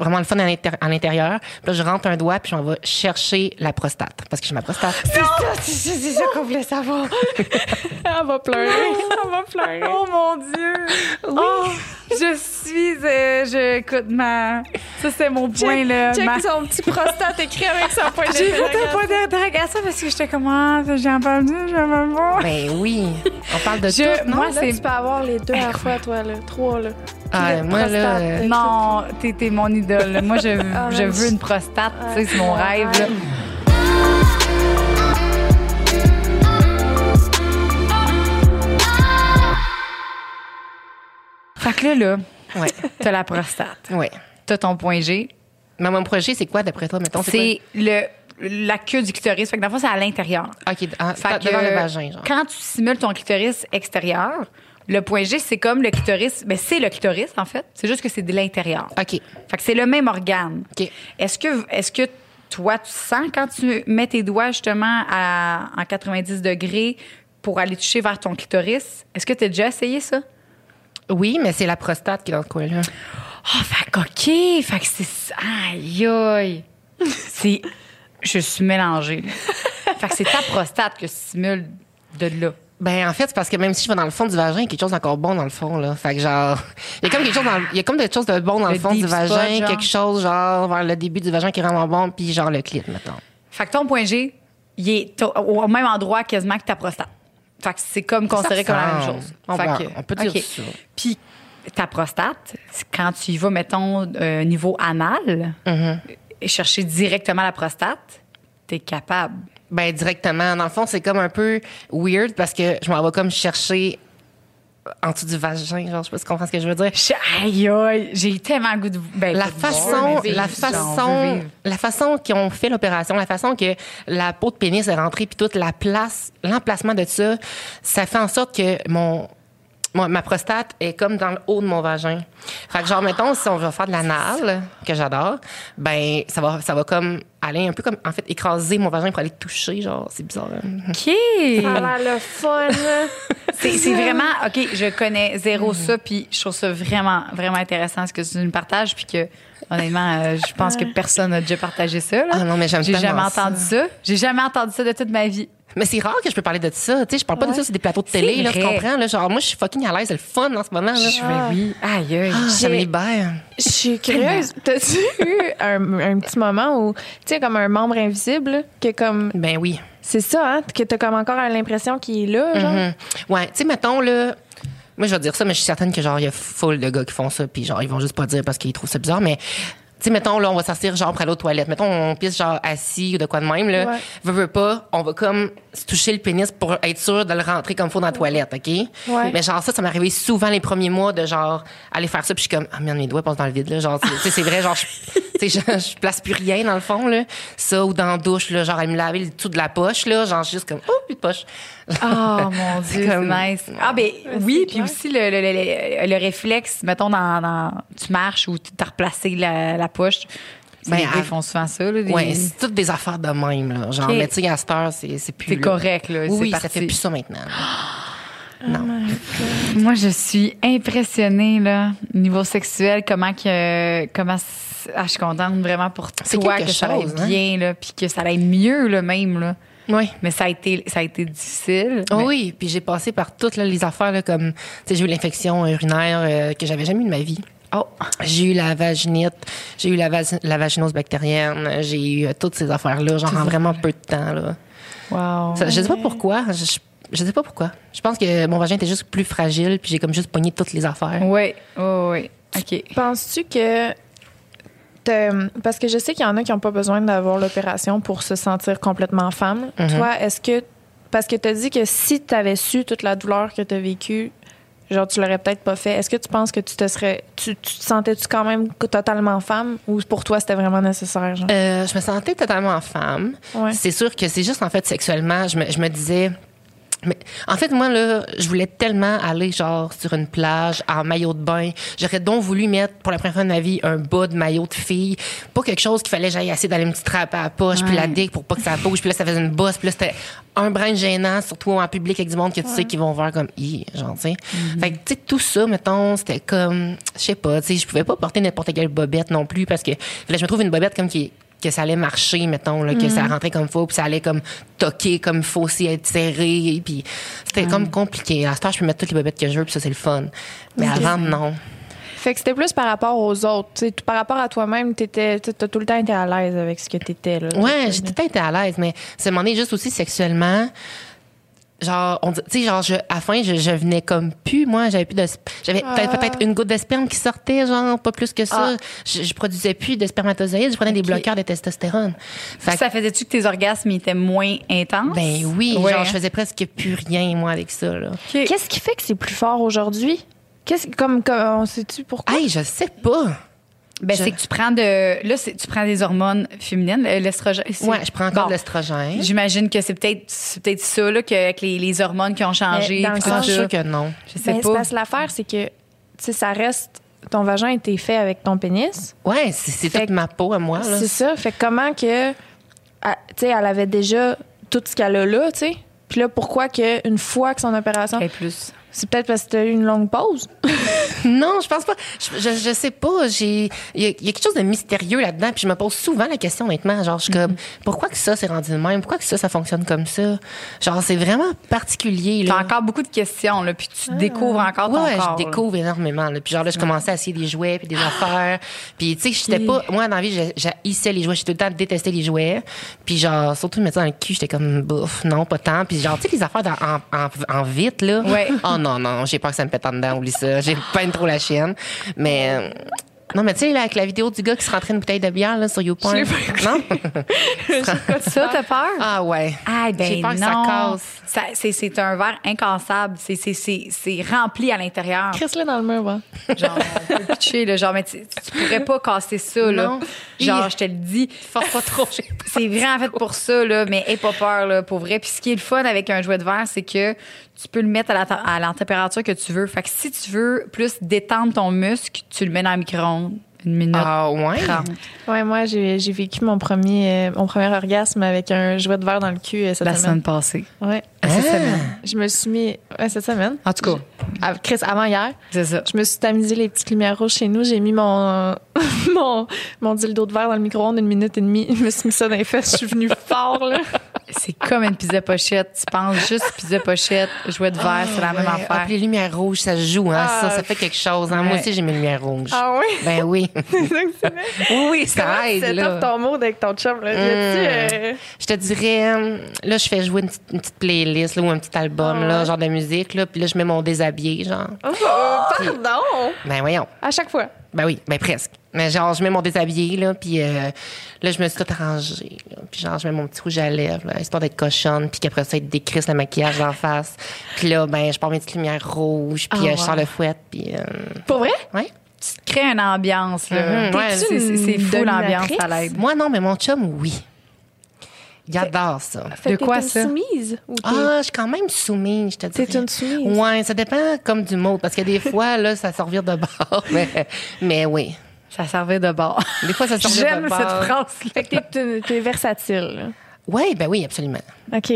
vraiment le fun à l'intérieur. Puis là, je rentre un doigt, puis on va chercher la prostate. Parce que j'ai ma prostate. C'est ça, c'est ça, c'est ça qu'on voulait savoir. Elle va pleurer. Elle va pleurer. Oh mon Dieu! Oh, je suis. euh, je, écoute, ma. Ça, c'est mon point, là. Check ma- son petit prostate écrit avec son point J'ai fait un point d'interrogation parce que j'étais comme, ah, j'ai entendu, j'aime pas. Ben oui. On parle de Je- tout, non? moi, Là, c'est- tu peux avoir les deux à la fois, toi, là. Trois, là. Ah, moi, là, euh, Non, t'es mon idole. Moi, je, Ah, je veux une prostate. tu sais, c'est mon rêve. là. Fait que là, là, Ouais. t'as la prostate. Ouais. T'as ton point G. Mais mon projet, c'est quoi, d'après toi, mettons? C'est le la queue du clitoris. Fait que dans le fond, c'est à l'intérieur. OK, ah, Fait que, devant le vagin, genre. Quand tu simules ton clitoris extérieur, le point G, c'est comme le clitoris. Ben, c'est le clitoris, en fait. C'est juste que c'est de l'intérieur. OK. Fait que c'est le même organe. OK. Est-ce que, est-ce que toi, tu sens quand tu mets tes doigts justement à, en 90 degrés pour aller toucher vers ton clitoris? Est-ce que tu as déjà essayé ça? Oui, mais c'est la prostate qui est dans ce coin-là. Ah, fait que, OK. Fait que c'est. Aïe, aïe. C'est. Je suis mélangée. fait que c'est ta prostate que tu simules de là. Ben en fait, c'est parce que même si je vais dans le fond du vagin, il y a quelque chose d'encore bon dans le fond là. Fait que genre il y a comme quelque chose dans il y a comme quelque chose de bon dans le, Le fond du spot, vagin, quelque chose genre vers le début du vagin qui est vraiment bon puis genre le clit mettons. Fait que ton point G, il est au même endroit quasiment que ta prostate. Fait que c'est comme considéré comme la même chose. On Fait peut- que- on peut dire ça. Puis ta prostate, quand tu y vas, mettons, euh, niveau anal, Mm-hmm. chercher directement la prostate, t'es capable. Ben directement dans le fond, c'est comme un peu weird parce que je m'en vais comme chercher en dessous du vagin, genre je sais pas si tu comprends ce que je veux dire. Je- Aïe, aïe, j'ai tellement le goût de. Ben, La voir, façon, la façon, la façon qu'ils ont fait l'opération, la façon que la peau de pénis est rentrée, puis toute la place, l'emplacement de ça, ça fait en sorte que mon, mon- ma prostate est comme dans le haut de mon vagin. Fait que genre mettons si on va faire de l'anal, que j'adore, ben ça va, ça va comme aller un peu comme en fait écraser mon vagin pour aller toucher, genre c'est bizarre. hein. OK. Ça a l'air le fun. C'est c'est vraiment, OK, je connais zéro ça, puis je trouve ça vraiment, vraiment intéressant ce que tu nous partages, puis que, honnêtement, euh, je pense que personne n'a déjà partagé ça. Là. Ah non, mais j'aime J'ai jamais ça. entendu ça. J'ai jamais entendu ça de toute ma vie. Mais c'est rare que je peux parler de ça, tu sais, je parle pas de ça sur des plateaux de télé, là, tu comprends là, genre moi je suis fucking à l'aise, c'est le fun en ce moment là. Je vais, oui. Aïe, aïe. Ah, ça me libère. Je suis curieuse. T'as-tu eu un, un petit moment où, tu sais, comme un membre invisible, que comme. Ben oui. C'est ça, hein? Que t'as comme encore l'impression qu'il est là, genre? Mhm. Ouais, tu sais, mettons, là. Moi, je vais dire ça, mais je suis certaine que, genre, il y a full de gars qui font ça, puis, genre, ils vont juste pas dire parce qu'ils trouvent ça bizarre, mais tu sais, mettons, là, on va s'asseoir genre après l'autre toilette. Mettons, on pisse genre assis ou de quoi de même, là. Ouais. Veux, veux pas, on va comme se toucher le pénis pour être sûr de le rentrer comme faut dans la toilette, OK? Ouais. Mais genre, ça, ça m'est arrivé souvent les premiers mois de genre aller faire ça, puis je suis comme, ah, merde, mes doigts passent dans le vide, là. Genre, tu sais, c'est vrai, genre, je, place plus rien dans le fond, là. Ça, ou dans la douche, là, genre, elle me laver le tout de la poche, là. Genre, je suis juste comme, oh, plus de poche. Oh mon Dieu, c'est comme- nice. Ah, ben oui, puis aussi le, le, le, le- le réflexe, mettons, dans, dans- tu marches ou tu as replacé la, la poche. Ben, les gars à- font souvent ça. Là, des- Ouais, c'est toutes des affaires de même, là. Genre, Ok. mais tu sais, à cette heure, c'est, c'est plus. C'est correct, là. Oui, ça fait plus ça maintenant. Non. Moi, je suis impressionnée, là, niveau sexuel, comment que. Comment ah, je suis contente vraiment pour C'est toi que ça aille hein? bien, là, puis que ça aille mieux, là, même, là. Oui. Mais ça a été, ça a été difficile. Oh mais- oui, puis j'ai passé par toutes là, les affaires là, comme, tu sais, j'ai eu l'infection urinaire euh, que j'avais jamais eu de ma vie. Oh, J'ai eu la vaginite, j'ai eu la, vas- la vaginose bactérienne, j'ai eu euh, toutes ces affaires-là, genre en vraiment peu de temps. Là. wow. Ça, je sais pas pourquoi, je, je, je sais pas pourquoi. Je pense que mon vagin était juste plus fragile, puis j'ai comme juste pogné toutes les affaires. Oui, oui, oui. OK. Penses-tu que. Parce que je sais qu'il y en a qui n'ont pas besoin d'avoir l'opération pour se sentir complètement femme. Mhm. Toi, est-ce que. Parce que tu as dit que si tu avais su toute la douleur que tu as vécue, genre, tu l'aurais peut-être pas fait. Est-ce que tu penses que tu te serais. Tu, tu te sentais-tu quand même totalement femme ou pour toi, c'était vraiment nécessaire? Genre? Euh, je me sentais totalement femme. Ouais. C'est sûr que c'est juste en fait sexuellement, je me, je me disais. Mais en fait, moi, là, je voulais tellement aller, genre, sur une plage, en maillot de bain. J'aurais donc voulu mettre, pour la première fois de ma vie, un bas de maillot de fille. Pas quelque chose qu'il fallait j'aille assez d'aller une petite trappe à la poche, puis Ouais. la digue pour pas que ça bouge. Puis là, ça faisait une bosse. Puis là, c'était un brin gênant, surtout en public avec du monde que tu sais qu'ils vont voir comme, Hi, genre, tu sais. Fait que, tu sais, tout ça, mettons, c'était comme, je sais pas, tu sais, je pouvais pas porter n'importe quelle bobette non plus parce que, que je me trouve une bobette comme qui que ça allait marcher, mettons, là, que ça rentrait comme faut, puis ça allait comme toquer comme faut aussi être serré, puis c'était comme compliqué. À ce temps, je peux mettre toutes les bobettes que je veux, puis ça, c'est le fun. Mais Ok. avant, non. Fait que c'était plus par rapport aux autres. par rapport à toi-même, tu as tout le temps été à l'aise avec ce que tu étais. Là, Ouais, j'ai tout le temps été à l'aise, mais ça demandait juste aussi sexuellement. Genre, on dit- tu sais, genre, je, à la fin, je, je venais comme plus, moi, j'avais plus de, j'avais Ah. peut-être, peut-être une goutte de sperme qui sortait, genre, pas plus que ça. Ah. Je, je produisais plus de spermatozoïdes, je prenais des bloqueurs de testostérone. Fait Ça faisait-tu que tes orgasmes étaient moins intenses? ben oui, Ouais, genre, je faisais presque plus rien, moi, avec ça, là. Qu'est-ce qui fait que c'est plus fort aujourd'hui? Qu'est-ce comme, comme on sait-tu pourquoi? Hey, je sais pas. Ben, Je- c'est que tu prends de. Là, c'est- tu prends des hormones féminines, l'estrogène. Ouais, je prends encore Bon. de l'estrogène. J'imagine que c'est peut-être c'est peut-être ça, là, que, avec les, les hormones qui ont changé. Mais dans le sens- je suis que non. Je sais Ben, pas. parce que l'affaire, c'est que, tu sais, ça reste. Ton vagin a été fait avec ton pénis. Ouais, c'est, toute ma peau à moi, là. C'est ça. Fait que comment que. Tu sais, elle avait déjà tout ce qu'elle a là, tu sais. Puis là, pourquoi que une fois que son opération. Et plus. C'est peut-être parce que tu as eu une longue pause? Non, je pense pas. Je, je, je sais pas. J'ai, il y, a- il y a quelque chose de mystérieux là-dedans. Puis je me pose souvent la question, honnêtement. Genre, je suis comme, pourquoi que ça s'est rendu de même? Pourquoi que ça, ça fonctionne comme ça? Genre, c'est vraiment particulier, T'as là. encore beaucoup de questions, là, puis tu découvres encore ton Ouais, corps. je là. découvre énormément. Là. Puis genre là, je commençais à essayer des jouets puis des affaires. Puis tu sais, j'étais pas moi dans la vie, j'haïssais les jouets, j'ai tout le temps détesté les jouets. Puis genre surtout me mettre dans le cul, j'étais comme bouf, non, pas tant. Puis genre tu sais les affaires dans- en, en, en vite là. Ouais. Oh non non, j'ai peur que ça me pète en dedans, oublie ça. J'ai pas trop la chienne. Mais euh, non, mais tu sais, là, avec la vidéo du gars qui se rentrait une bouteille de bière là, sur YouPorn. Non? Ça, t'as peur? Ah ouais. Ah, ben J'ai peur non. que ça casse. C'est, c'est un verre incassable. C'est, c'est, c'est, c'est rempli à l'intérieur. Chris-le dans le mur, va. Genre, là, genre, mais tu, tu pourrais pas casser ça, là. Non. Genre, je te le dis. Force pas trop. C'est vraiment fait pour ça, là, mais aie pas peur, là, pour vrai. Puis ce qui est le fun avec un jouet de verre, c'est que tu peux le mettre à la, à la température que tu veux. Fait que si tu veux plus détendre ton muscle, tu le mets dans le micro-ondes. Une minute. Ah ouais. 30. Ouais, moi, j'ai j'ai vécu mon premier, euh, mon premier orgasme avec un jouet de verre dans le cul euh, cette La semaine. semaine passée. Ouais. Cette Ah. semaine. Je me suis mis. Ouais, cette semaine. En tout cas, Ah, Chris, avant hier, c'est ça. je me suis tamisé les petites lumières rouges chez nous. J'ai mis mon, mon, mon dildo de verre dans le micro-ondes une minute et demie. Je me suis mis ça dans les fesses. Je suis venue fort, là. C'est comme une pizza pochette. Tu penses juste pizza pochette, jouet de verre, c'est la même affaire. Ah, puis les lumières rouges, ça se joue, hein. Ah. ça, ça fait quelque chose. Hein. Moi aussi, j'ai mes lumières rouges. Ah oui? Ben oui. C'est ça que c'est vrai. oui, oui, ça Comment aide, là. up ton mode avec ton chum, là? A-tu, euh, Je te dirais, là, je fais jouer une petite, une petite playlist là, ou un petit album, Ah là, ouais. genre de musique, là, puis là, je mets mon déshabillé, genre. Oh, pardon! Ben voyons. À chaque fois. Ben oui, ben presque. Mais genre, je mets mon déshabillé, là, puis euh, là, je me suis tout arrangée. là. Puis genre, je mets mon petit rouge à lèvres, là, histoire d'être cochonne, puis qu'après ça, il décrisse le maquillage d'en face. Puis là, ben, je porte mes petites lumières rouges, puis Ah, euh, je sors le fouet, puis... euh, Pour vrai? ouais. Tu te crées une ambiance, là. Mhm, ouais, C'est- fou l'ambiance à l'aide. Moi, non, mais mon chum, oui. Il adore ça. Fait De quoi, une ça? soumise? Ou Ah, je suis quand même soumise, je te dis. T'es une soumise? Ouais, ça dépend comme du mot, parce que des fois, là, ça servir de bord, mais, mais oui. Ça servait de bord. Des fois, ça servir de J'aime bord. cette phrase-là. Fait que t'es- t'es, t'es versatile. là. Oui, ben oui, absolument. OK.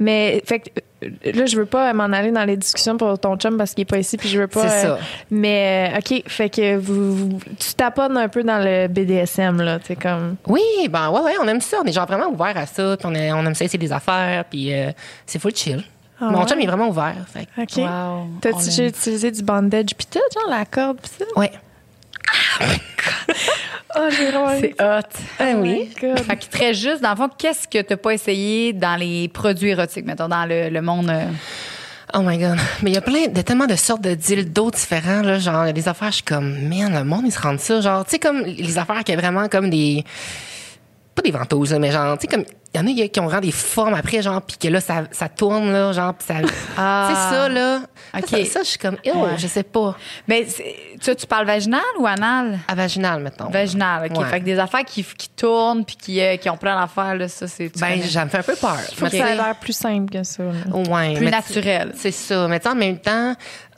Mais fait que, euh, là, je veux pas m'en aller dans les discussions pour ton chum parce qu'il est pas ici, puis je veux pas. C'est euh, ça. mais euh, OK, fait que vous, vous- tu taponnes un peu dans le BDSM là, tu sais comme. Oui, ben ouais, ouais, on aime ça. On est genre vraiment ouvert à ça. Puis on, est- on aime ça essayer des affaires. Puis euh, c'est full chill. Ah Mon ouais? chum est vraiment ouvert. Fait. que- OK. Wow. T'as-tu utilisé du bandage puis tout, genre la corde puis ça? Ouais. Oh, j'ai. C'est hot. Ah Oh oui. my God. Fait que très juste, dans le fond, qu'est-ce que t'as pas essayé dans les produits érotiques, mettons, dans le, le monde. euh, Oh my God. Mais il y a plein de tellement de sortes de dildos différents. Là, genre, il y a des affaires, je suis comme, man, le monde, ils se rendent ça. Genre, tu sais, comme les affaires qui ont vraiment comme des. Pas des ventouses, là, mais genre, tu sais, comme. Il y en a qui ont vraiment des formes après, genre, puis que là, ça, ça tourne, là, genre, puis ça. Ah. C'est ça, là. OK. Ça, ça, je suis comme, oh, Ouais. je sais pas. Mais tu, tu parles vaginal ou anal? À vaginal, mettons. Vaginal, OK. Ouais. Fait que des affaires qui, qui tournent puis qui, euh, qui ont plein d'affaires, là, ça, c'est. Ben, ça me fait un peu peur. Faut Mais que tu ça a l'air plus simple que ça. là. Ouais, Plus mais naturel. tu- C'est ça. Mais tu sais, en même temps,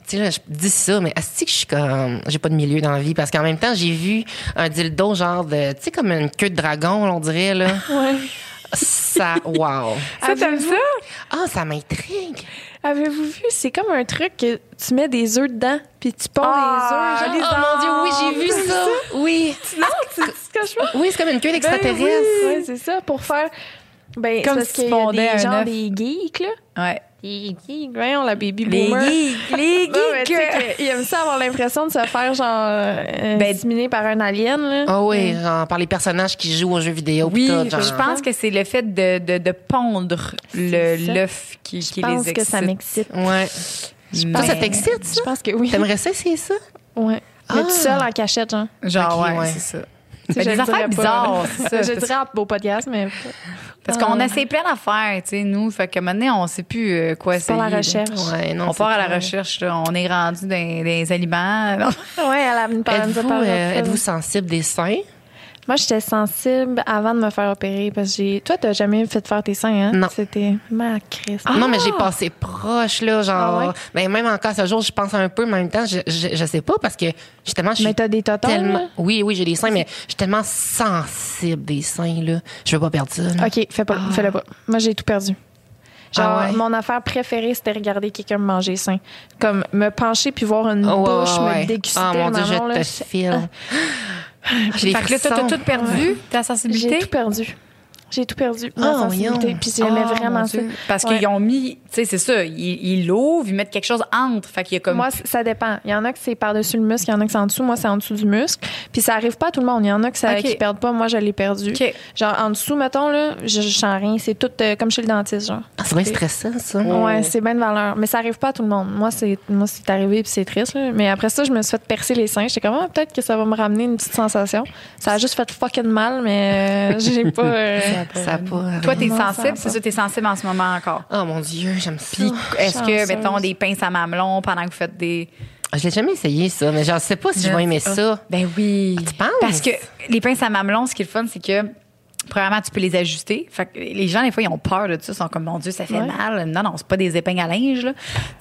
tu sais, là, je dis ça, mais est-ce que je suis comme. J'ai pas de milieu dans la vie? Parce qu'en même temps, j'ai vu un dildo genre de. Tu sais, comme une queue de dragon, on dirait, là. Ouais. Ça. Wow. Ça, t'aimes ça? Ah, ça m'intrigue. Avez-vous vu, c'est comme un truc que tu mets des œufs dedans puis tu ponds Ah, les œufs. les genre. Oh mon Dieu, oui, j'ai vu ça. Oui. Non, c'est ce que je fais? Oui, c'est comme une queue d'extraterrestre. Oui, c'est ça, pour faire. Ben, Comme c'est si tu fondais des gens, des geeks, là. Ouais. Des geeks, voyons, la baby Les boomer. geeks, les mais tu sais geeks. que- ils aiment ça avoir l'impression de se faire, genre, euh, Ben- intimider par un alien, là. Ah oui, genre par les personnages qui jouent aux jeux vidéo. pis Oui, tout, genre. je pense que c'est le fait de, de, de pondre le- C'est ça. l'œuf qui, Je qui pense les que excite. ça m'excite. Ouais. Mais- Toi, ça t'excite, Je ça? pense que oui. T'aimerais ça essayer ça? Ouais. Mais Ah. tout seul en cachette, genre. Genre, Ok, ouais, ouais. c'est ça. Ben, je des affaires bizarres, ça. Je dirais à beau podcast, mais Parce Ah. qu'on essaie plein d'affaires, tu sais, nous. Fait que maintenant, on sait plus euh, quoi c'est essayer. pas la là. recherche. Ouais, non. On part à la recherche, là. On est rendu dans dans les aliments. A une parole de Êtes-vous euh, êtes-vous sensible des seins? Moi, j'étais sensible avant de me faire opérer parce que j'ai. Toi, t'as jamais fait faire tes seins, hein? Non. C'était ma crise. Non, mais j'ai passé proche, là, genre. Ah ouais? ben, même encore ce jour, je pense un peu, mais en même temps, je, je, je sais pas parce que justement, je suis Mais t'as des tellement. là? Oui, oui, j'ai des seins, mais je suis tellement sensible des seins, là. Je veux pas perdre ça. là. OK, fais pas, fais-le pas. Moi, j'ai tout perdu. Genre, Ah ouais? mon affaire préférée, c'était regarder quelqu'un me manger sain. Comme me pencher puis voir une Oh, bouche ouais, me déguster Ah, mon le Dieu, je te file. J'ai des fait que là, t'as tout perdu, ta J'ai sensibilité. tout perdu. J'ai tout perdu. Ah, Ma sensibilité. voyons. Puis j'aimais Oh, vraiment ça. Parce Ouais. qu'ils ont mis, tu sais, c'est ça, ils l'ouvrent, ils mettent quelque chose entre. Fait qu'il y a comme. Moi, ça dépend. Il y en a que c'est par-dessus le muscle, il y en a que c'est en dessous. Moi, c'est en dessous du muscle. Puis ça arrive pas à tout le monde. Il y en a que ça, qui perdent pas. Moi, je l'ai perdu. Genre, en dessous, mettons, là, je, je sens rien. C'est tout euh, comme chez le dentiste, genre. Ah, c'est bien stressant, ça. Oh. Ouais, c'est bien de valeur. Mais ça arrive pas à tout le monde. Moi, c'est moi c'est arrivé puis c'est triste. là. Mais après ça, je me suis fait percer les seins. J'étais comme, ah, peut-être que ça va me ramener une petite sensation. Ça a juste fait fucking mal, mais euh, j'ai pas. euh, Ça a pas. Toi, t'es sensible, c'est ça, t'es sensible en ce moment encore? Oh mon Dieu, j'aime ça. Puis, est-ce que, mettons, des pinces à mamelon pendant que vous faites des. Je l'ai jamais essayé, ça, mais je sais pas si je vais aimer ça. Ben oui. Tu penses? Parce que les pinces à mamelon, ce qui est le fun, c'est que. Premièrement, tu peux les ajuster. Fait que les gens, des fois, ils ont peur de ça. Ils sont comme, mon Dieu, ça fait Ouais. mal. Non, non, c'est pas des épingles à linge, là.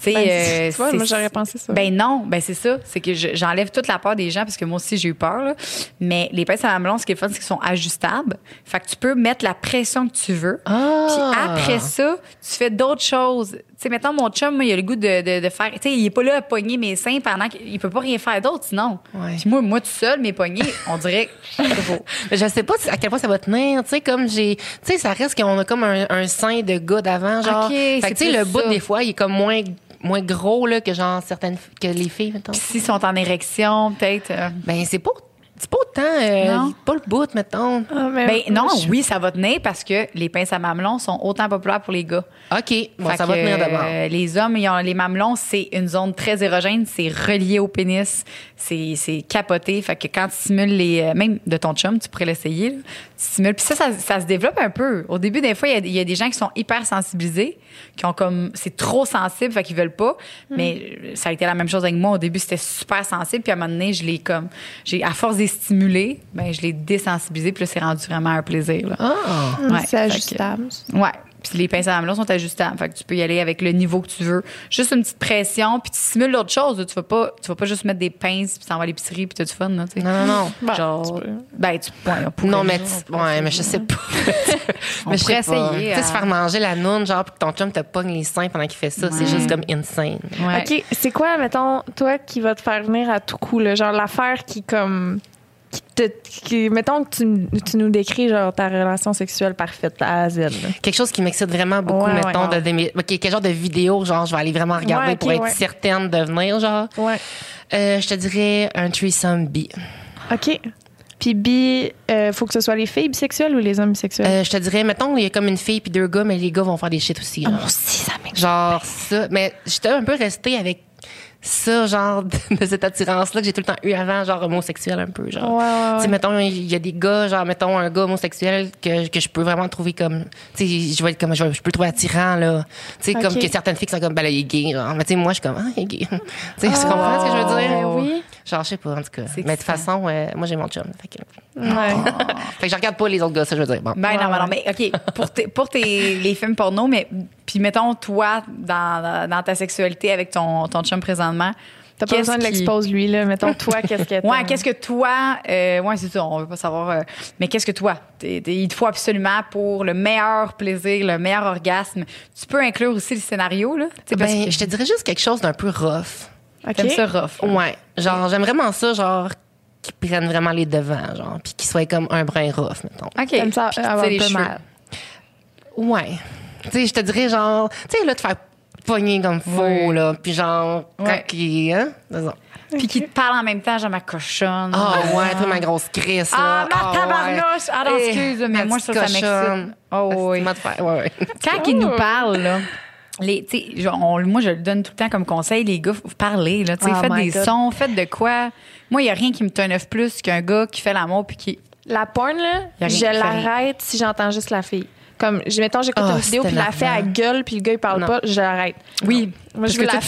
Ben, euh, tu vois, moi, j'aurais pensé ça. Ben non, ben c'est ça. C'est que je- j'enlève toute la peur des gens parce que moi aussi, j'ai eu peur, là. Mais les pinces à mamelon, ce qui est fun, c'est qu'ils sont ajustables. Fait que tu peux mettre la pression que tu veux. Ah! Puis après ça, tu fais d'autres choses. Tu sais, mettons, mon chum, moi, il a le goût de, de, de faire. Tu sais, il est pas là à pogner mes seins pendant qu'il peut pas rien faire d'autre sinon. Ouais. Puis moi, moi, tout seul, mes poignets, on dirait. je sais pas à quel point ça va tenir, tu sais, comme j'ai, tu sais, ça reste qu'on a comme un, un sein de gars d'avant, genre. Fait que tu sais, le bout ça. des fois, il est comme moins, moins gros là que genre certaines, que les filles, mettons. S'ils sont en érection, peut-être. euh, Ben c'est pas C'est pas autant, euh, Non. pas le bout, mettons. Ah, mais Ben non, je- oui, ça va tenir parce que les pinces à mamelons sont autant populaires pour les gars. OK, bon, ça va tenir d'abord. euh, les hommes, ils ont, les mamelons, c'est une zone très érogène, c'est relié au pénis, c'est c'est capoté. Fait que quand tu stimules les. euh, même de ton chum, tu pourrais l'essayer. Tu stimules. Puis ça, ça, ça se développe un peu. Au début, des fois, il y a- il y, a des gens qui sont hyper sensibilisés, qui ont comme. C'est trop sensible, fait qu'ils veulent pas. Mais euh, ça a été la même chose avec moi. Au début, c'était super sensible, puis à un moment donné, je l'ai comme. j'ai À force stimuler, ben, je l'ai désensibilisé, puis là, c'est rendu vraiment un plaisir. Là. Ah! Ouais, c'est fait que- ajustable. Ouais. Puis les pinces à mamelon sont ajustables. Fait que tu peux y aller avec le niveau que tu veux. Juste une petite pression, puis tu simules l'autre chose. Tu vas pas, tu vas pas juste mettre des pinces, puis t'en vas à l'épicerie, puis t'as du fun, là. Non, non, non. Ben, Genre, tu peux. ben, tu pourrait, Non, mais, tu- ouais, mais je sais pas. Mais je pas. essayer, Tu sais, à- se faire manger la noune, genre, pour que ton chum te pogne les seins pendant qu'il fait ça, c'est juste comme insane. Ouais. OK, c'est quoi, mettons, toi qui va te faire venir à tout coup, là, genre l'affaire qui, comme. Qui te, qui- mettons que tu, tu nous décris, genre, ta relation sexuelle parfaite à Z. là. Quelque chose qui m'excite vraiment beaucoup, Ouais, mettons, ouais. de, quel genre de vidéo, genre, je vais aller vraiment regarder Ouais, pour être certaine de venir, genre. Ouais. Euh, je te dirais un threesome bi. OK. Puis bi, euh, faut que ce soit les filles bisexuelles ou les hommes bisexuels? Euh, je te dirais, mettons, il y a comme une fille puis deux gars, mais les gars vont faire des shit aussi. Ah, genre. moi aussi, ça. Genre ça. Mais j'étais un peu restée avec ça, genre, de, de cette attirance-là que j'ai tout le temps eu avant, genre homosexuel un peu, genre. Ouais, mettons, il y a des gars, genre, mettons, un gars homosexuel que, que je peux vraiment trouver comme, tu sais, je vais être comme, je, peux le trouver attirant, là. Tu sais, comme que certaines filles qui sont comme, ben là, il est gay, genre. Mais tu sais, moi, je suis comme, ah, il est gay. tu sais, tu comprends ce que je veux dire? Ben oui. Genre, je sais pas, en tout cas. Mais de toute façon, euh, moi, j'ai mon chum. Fait que, Ouais. fait que je regarde pas les autres gars, ça, je veux dire. Bon. Ben non, ben non, mais OK, pour, tes- pour tes, les films porno, mais puis mettons, toi, dans, dans ta sexualité avec ton, ton chum présentement, T'as pas besoin de qui- l'expose, lui, là. Mettons, toi, qu'est-ce que Ouais, qu'est-ce que toi, euh, ouais, c'est ça, on veut pas savoir, euh, mais qu'est-ce que toi, il te faut absolument pour le meilleur plaisir, le meilleur orgasme. Tu peux inclure aussi le scénario, là? Parce Ben, que je te dirais juste quelque chose d'un peu rough. OK. t'aimes ça rough. hein? Ouais. Genre, j'aime vraiment ça, genre, qu'ils prennent vraiment les devants, genre, puis qu'ils soient comme un brin rough, mettons. OK. T'aimes ça avoir un peu cheveux. mal. Ouais. Tu sais, je te dirais, genre, tu sais, là, te faire pogner comme faux, Ouais. là, puis genre, Ouais. quand il, hein. Puis qui te parle en même temps, genre ma cochonne. Ah ouais, toi, ma grosse crisse, Ah, ma tabarnouche! Ah non, Eh, excuse, mais ma moi, ça, ça cochonne. m'excite. Oh oui. De ouais, ouais. Quand ils nous parlent, là, les, tu sais, genre, on- moi, je le donne tout le temps comme conseil, les gars, faut parler, là, tu sais, Oh faites des God. sons, faites de quoi. Moi, il y a rien qui me turn off plus qu'un gars qui fait l'amour puis qui. La porn, là, je qui l'arrête si j'entends juste la fille. Comme, je- mettons, j'écoute Ah, une vidéo, puis la fille, elle gueule, puis le gars, il parle Non. pas, je l'arrête. Oui. Moi, je veux la crois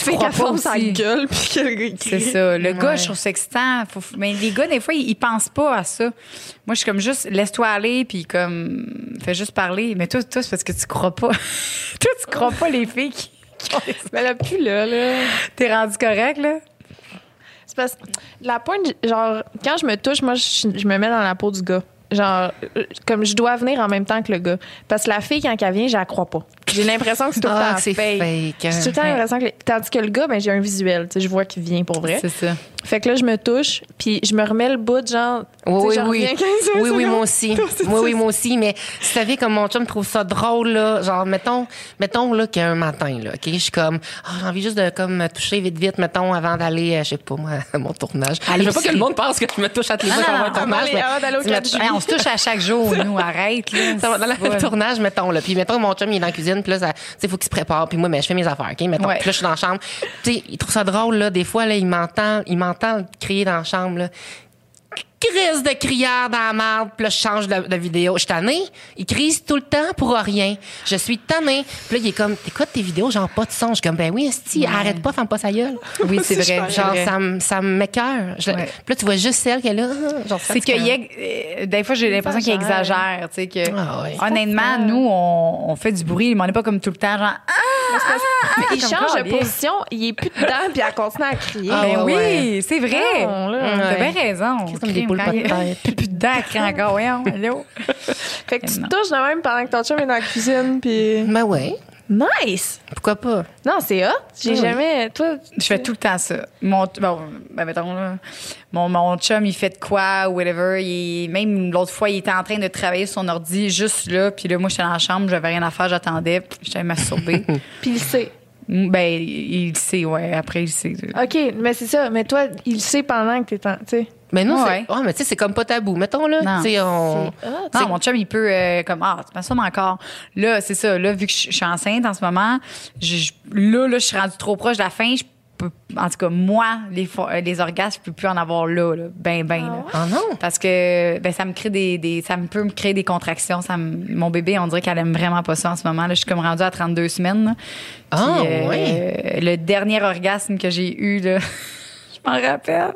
qui elle gueule, puis que le gars, C'est ça. Le gars, je trouve ça excitant. Faut- mais les gars, des fois, ils, ils pensent pas à ça. Moi, je suis comme juste, laisse-toi aller, puis comme, fais juste parler. Mais toi, toi c'est parce que tu crois pas. toi, tu crois pas les filles qui, qui ont des- Mais là, plus là, là. T'es rendu correct, là? C'est parce que la porn, genre, quand je me touche, moi, je, je me mets dans la peau du gars. Genre, euh, comme je dois venir en même temps que le gars. Parce que la fille, quand elle vient, je la crois pas. J'ai l'impression que c'est tout le Ah, temps fake. fake. hein. J'ai tout le temps l'impression que. Tandis que le gars, ben, j'ai un visuel. Tu sais, je vois qu'il vient pour vrai. C'est ça. Fait que là, je me touche, puis je me remets le bout, genre. tu Oui, je oui, oui. reviens 15 Oui, oui, moi aussi. Oui, oui, moi aussi. Mais vous savez, comme mon chum trouve ça drôle, là. Genre, mettons, mettons, là, qu'un matin, là, OK, je suis comme, ah, j'ai envie juste de, comme, me toucher vite, vite, mettons, avant d'aller, euh, je sais pas, moi, à mon tournage. À je veux pas que le monde pense que je me touche à tous les fois non, avant un tournage. Avant mais avant d'aller au tu 4 me- juillet. Hey, on se touche à chaque jour, nous, arrête, là. Ça va dans le tournage, mettons, là. Puis, mettons, mon chum, il est dans la cuisine, puis là, ça- tu sais, faut qu'il se prépare. Puis moi, ben, je fais mes affaires, OK? Mettons, Ouais. puis là, je suis dans la chambre. Tu sais, il trouve ça drôle, là. Des fois, là, il m'entend, il m'entend crier dans la chambre, là. Crise de crière dans la marde, puis là, je change de, de vidéo. Je suis tannée. Il crie tout le temps pour rien. Je suis tannée. Puis là, il est comme, t'écoutes tes vidéos, genre pas de son. Je suis comme, ben oui, esti, arrête pas, ferme pas sa gueule. Oui, c'est vrai. Genre, vrai. ça me, ça m'écoeure. Je- Ouais. Puis là, tu vois juste celle qui est là. Genre, C'est y a, euh, des fois, j'ai l'impression qu'il exagère, tu sais, que, Ah ouais. honnêtement, nous, on, on fait du bruit, mais on n'est pas comme tout le temps, genre, ah, Mais il comme change de position, il est plus dedans, puis elle continue à crier. Ah, ben oui, ouais. c'est vrai. T'as bien raison. Quand pas de tête. Plus dedans, elle crie encore, voyons, allô? Fait que tu Non. te touches de même pendant que ton chum est dans la cuisine, puis... Ben ouais. Nice! Pourquoi pas? Non, c'est hot. J'ai Oui. jamais... Toi, Je fais tout le temps ça. Mon, bon, ben, mettons, là, mon, mon chum, il fait de quoi, ou whatever. Il, même l'autre fois, il était en train de travailler sur son ordi juste là. Puis là, moi, j'étais dans la chambre, j'avais rien à faire, j'attendais. puis J'étais masturbée. puis il sait. ben, il sait, ouais. Après, il sait. OK, mais c'est ça. Mais toi, il sait pendant que t'es en... Tu sais, Mais nous, Ouais. c'est, ouais, mais tu sais, c'est comme pas tabou. Mettons, là, Non. tu sais, on. Non, mon chum, il peut, euh, comme, ah, tu m'assommes encore. Là, c'est ça. Là, vu que je suis enceinte en ce moment, je, là, là, je suis rendue trop proche de la fin. Je peux, en tout cas, moi, les, euh, les orgasmes, je peux plus en avoir là, là. Ben, ben, là. Ah non? Parce que ben, ça me crée des, des- ça me peut me créer des contractions. Ça me- mon bébé, on dirait qu'elle aime vraiment pas ça en ce moment. Là, je suis comme rendue à 32 semaines. Ah, euh, ouais. Le dernier orgasme que j'ai eu, là, je m'en rappelle.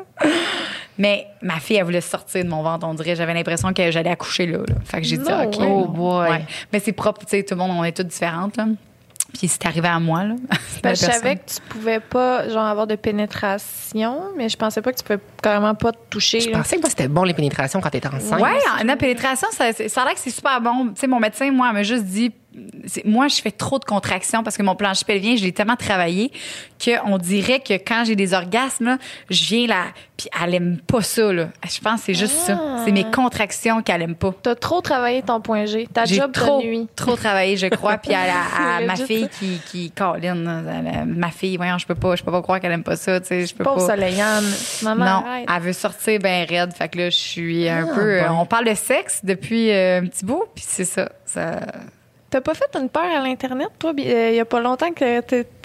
Mais ma fille, elle voulait sortir de mon ventre, on dirait. J'avais l'impression que j'allais accoucher là. là. Fait que j'ai dit, No OK. Oh boy. Ouais. Mais c'est propre, tu sais, tout le monde, on est toutes différentes. Là. Puis c'est arrivé à moi. Là. Je savais que tu pouvais pas genre avoir de pénétration, mais je pensais pas que tu pouvais carrément pas te toucher. Je là. pensais que c'était bon les pénétrations quand t'étais enceinte. Ouais, la pénétration, ça, c'est- ça a l'air que c'est super bon. Tu sais, mon médecin, moi, elle m'a juste dit, moi, je fais trop de contractions parce que mon plancher pelvien, je l'ai tellement travaillé qu'on dirait que quand j'ai des orgasmes, là, je viens là, puis elle aime pas ça, là. Je pense que c'est juste ça. C'est mes contractions qu'elle aime pas. T'as trop travaillé ton point G. Ta job trop, de nuit. trop travaillé, je crois. Puis à, ma fille ça. qui, qui ma fille, voyons, je peux pas, je peux pas croire qu'elle aime pas ça, tu sais, je peux pas. Maman, Non, arrête. elle veut sortir bien raide. Fait que là, je suis un Ah, peu. bon. on parle de sexe depuis euh, un petit bout, puis c'est ça. ça... T'as pas fait une peur à l'Internet, toi? euh, Il y a pas longtemps que